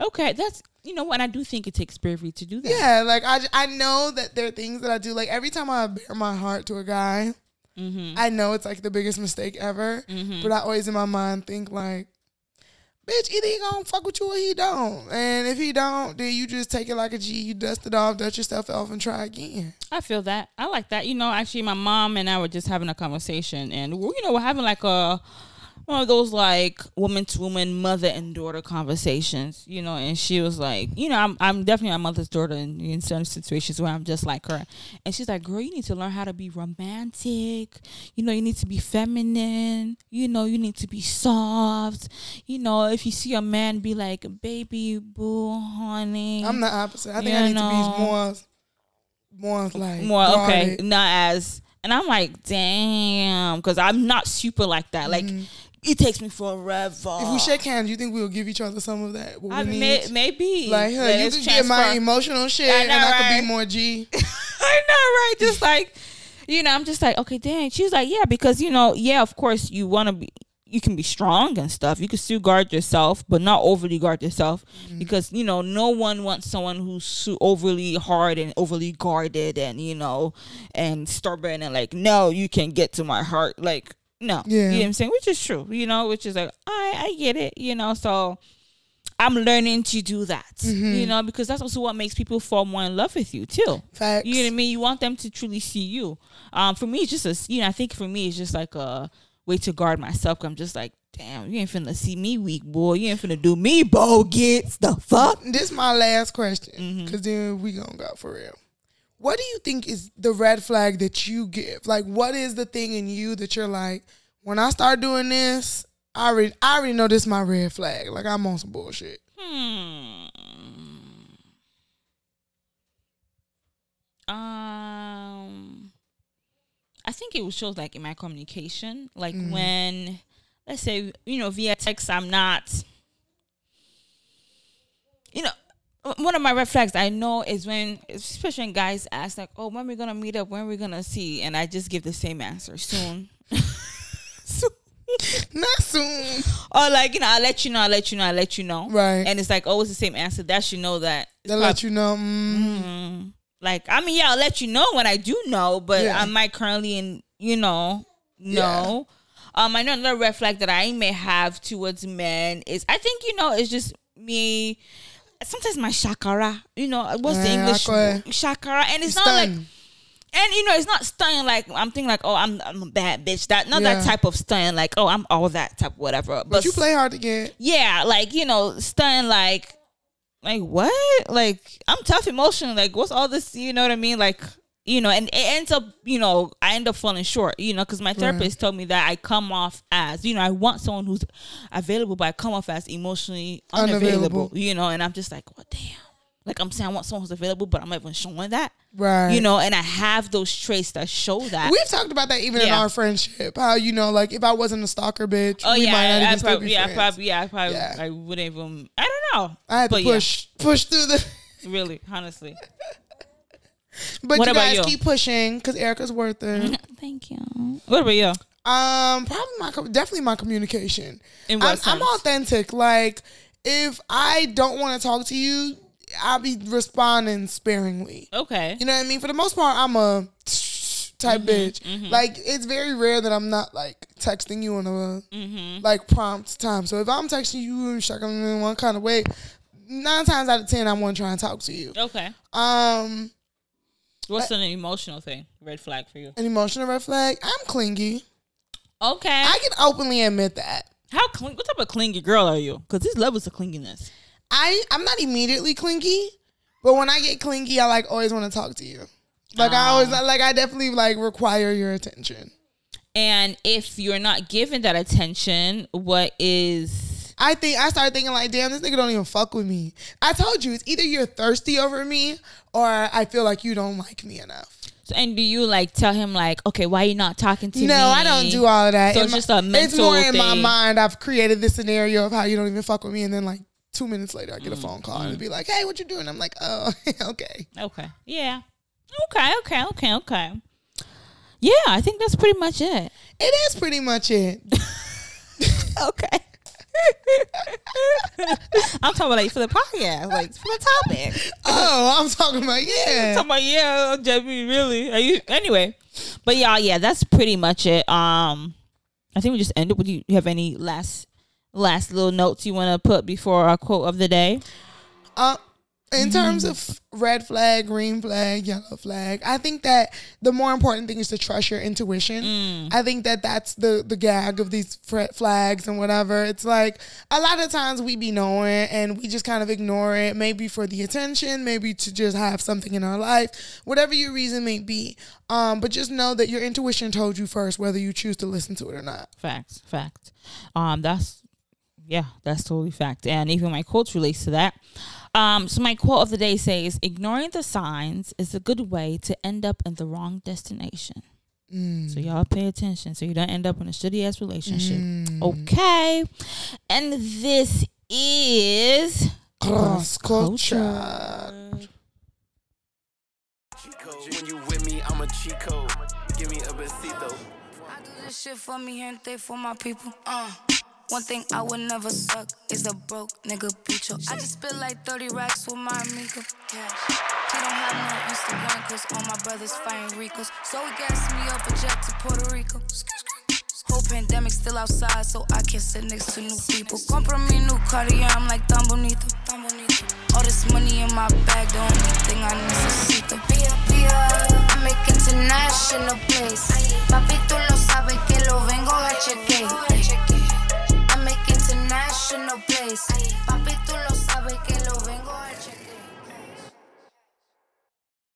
Okay, that's you know what I do think it takes bravery to do that. Yeah, like I, I know that there are things that I do. Like every time I bare my heart to a guy, Mm-hmm. I know it's like the biggest mistake ever. Mhm. But I always in my mind think like, bitch, either he gonna fuck with you or he don't. And if he don't, then you just take it like a G. You dust it off, dust yourself off, and try again. I feel that. I like that. You know, actually, my mom and I were just having a conversation, and you know, we're having like a one of those like woman to woman, mother and daughter conversations. You know, and she was like, you know, I'm I'm definitely my mother's daughter in, in certain situations where I'm just like her, and she's like, girl, you need to learn how to be romantic. You know, you need to be feminine. You know, you need to be soft. You know, if you see a man, be like, baby, boo, honey. I'm the opposite. I think I need know. to be more, more like more okay not as and i'm like damn because i'm not super like that like mm-hmm. It takes me forever Mm-hmm. If we shake hands, you think we'll give each other some of that? What I we may, maybe like, huh, you can get my emotional shit, I and know, I could be more G. *laughs* I know, right? Just *laughs* like, you know, I'm just like, okay, dang. She's like, yeah, because you know, yeah, of course, you want to be, you can be strong and stuff. You can still guard yourself, but not overly guard yourself, because you know, no one wants someone who's overly hard and overly guarded, and you know, and stubborn and like, no, you can get to my heart, like. No, Yeah. you know what I'm saying, which is true, you know, which is like, I I get it, you know, so I'm learning to do that, you know, because that's also what makes people fall more in love with you too. Facts. You know what I mean? You want them to truly see you. Um, for me, it's just a, you know, I think for me, it's just like a way to guard myself. I'm just like, damn, you ain't finna see me weak, boy. You ain't finna do me bogus. The fuck? This is my last question, Mm-hmm. because then we gonna go for real. What do you think is the red flag that you give? Like, what is the thing in you that you're like, when I start doing this, I already, I already know this is my red flag. Like, I'm on some bullshit. Hmm. Um, I think it shows like in my communication, like when, let's say, you know, via text, I'm not, you know. One of my red flags I know is when, especially when guys ask like, "Oh, when we gonna meet up? When we gonna see?" and I just give the same answer soon. *laughs* soon. Not soon. Or like, you know, I'll let you know, I'll let you know, I'll let you know. Right. And it's like always the same answer. That should know that. They'll let you know. Mm, Mm, like, I mean, yeah, I'll let you know when I do know, but Yeah. I might currently, in, you know, no. Um, I know another red flag that I may have towards men is I think, you know, it's just me. Sometimes my shakara, you know, what's the eh, English okay. shakara? And it's not like and you know, it's not stunning like I'm thinking like, oh, I'm I'm a bad bitch. That not Yeah. that type of stunning like, oh, I'm all that type whatever. but you play hard to get. yeah, like you know, stunning like, like what? Like I'm tough emotionally. Like what's all this? You know what I mean? Like you know, and it ends up, you know, I end up falling short. You know, because my therapist told me that I come off as, you know, I want someone who's available, but I come off as emotionally unavailable. Unavailable. You know, and I'm just like, well, damn. Like I'm saying, I want someone who's available, but I'm not even showing that. Right. You know, and I have those traits that show that. We've talked about that even in our friendship. How you know, like if I wasn't a stalker bitch, Oh we yeah, might not I, even I probably, be yeah, I probably, yeah, I probably, Yeah. I wouldn't even. I don't know. I had to But yeah, push push through the. really, honestly. *laughs* But What you guys you? keep pushing because Erica's worth it. *laughs* Thank you. What about you? Um, probably my definitely my communication. In what I'm, I'm authentic. Like if I don't want to talk to you, I'll be responding sparingly. Okay. You know what I mean? For the most part, I'm a *sniffs* type Mm-hmm, bitch. Like it's very rare that I'm not like texting you in a Mm-hmm. like prompt time. So if I'm texting you and checking in one kind of way, nine times out of ten, I'm gonna try and talk to you. Okay. Um, What's an emotional thing? Red flag for you? an emotional red flag. I'm clingy. Okay. I can openly admit that. How cling? What type of clingy girl are you? Because there's levels of clinginess. I I'm not immediately clingy, but when I get clingy, I like always want to talk to you. Like I always ah. like I definitely like require your attention. And if you're not given that attention, what is I think I started thinking like, damn, this nigga don't even fuck with me. I told you, it's either you're thirsty over me or I feel like you don't like me enough. so, and do you like tell him like, okay, why you not talking to me? No, I don't do all of that. So In it's my- just a mental It's mental more in my mind. I've created this scenario of how you don't even fuck with me, and then like two minutes later, I get a Mm, phone call and be like, "Hey, what you doing?" I'm like, "Oh, *laughs* okay." Okay. Yeah. Okay. Okay. Okay. Okay. Yeah, I think that's pretty much it. It is pretty much it. *laughs* Okay. *laughs* I'm talking about like for the podcast, like for the topic. oh, I'm talking about yeah. *laughs* I'm talking about yeah, JB, really? Are you anyway? But yeah, yeah, that's pretty much it. Um, I think we just ended. Would you, you have any last last little notes you want to put before our quote of the day? Uh, in terms of red flag, green flag, yellow flag, I think that the more important thing is to trust your intuition. I think that that's the the gag of these flags and whatever. It's like a lot of times we be knowing and we just kind of ignore it, maybe for the attention, maybe to just have something in our life, whatever your reason may be. Um, but just know that your intuition told you first whether you choose to listen to it or not. Facts, facts. Um, that's yeah, that's totally fact. And even my quotes relates to that. Um, so my quote of the day says, "Ignoring the signs is a good way to end up in the wrong destination." So y'all pay attention, so you don't end up in a shitty ass relationship. Okay, and this is Cross culture. When you with me, I'm a chico. Give me a besito. I do this shit for me, gente, for my people. Uh. One thing I would never suck is a broke nigga bicho. I just spit like 30 racks with my amigo. Cash. He don't have no Instagram cause all my brothers fighting Ricos. So he gassed me up a jet to Puerto Rico. Whole pandemic still outside, so I can sit next to new people. Compra me new Cartier, I'm like tan bonito. All this money in my bag, the only thing I necesito. Pia, pia, I make international plays. Papi, tú lo sabes que lo vengo a chequear emotional place.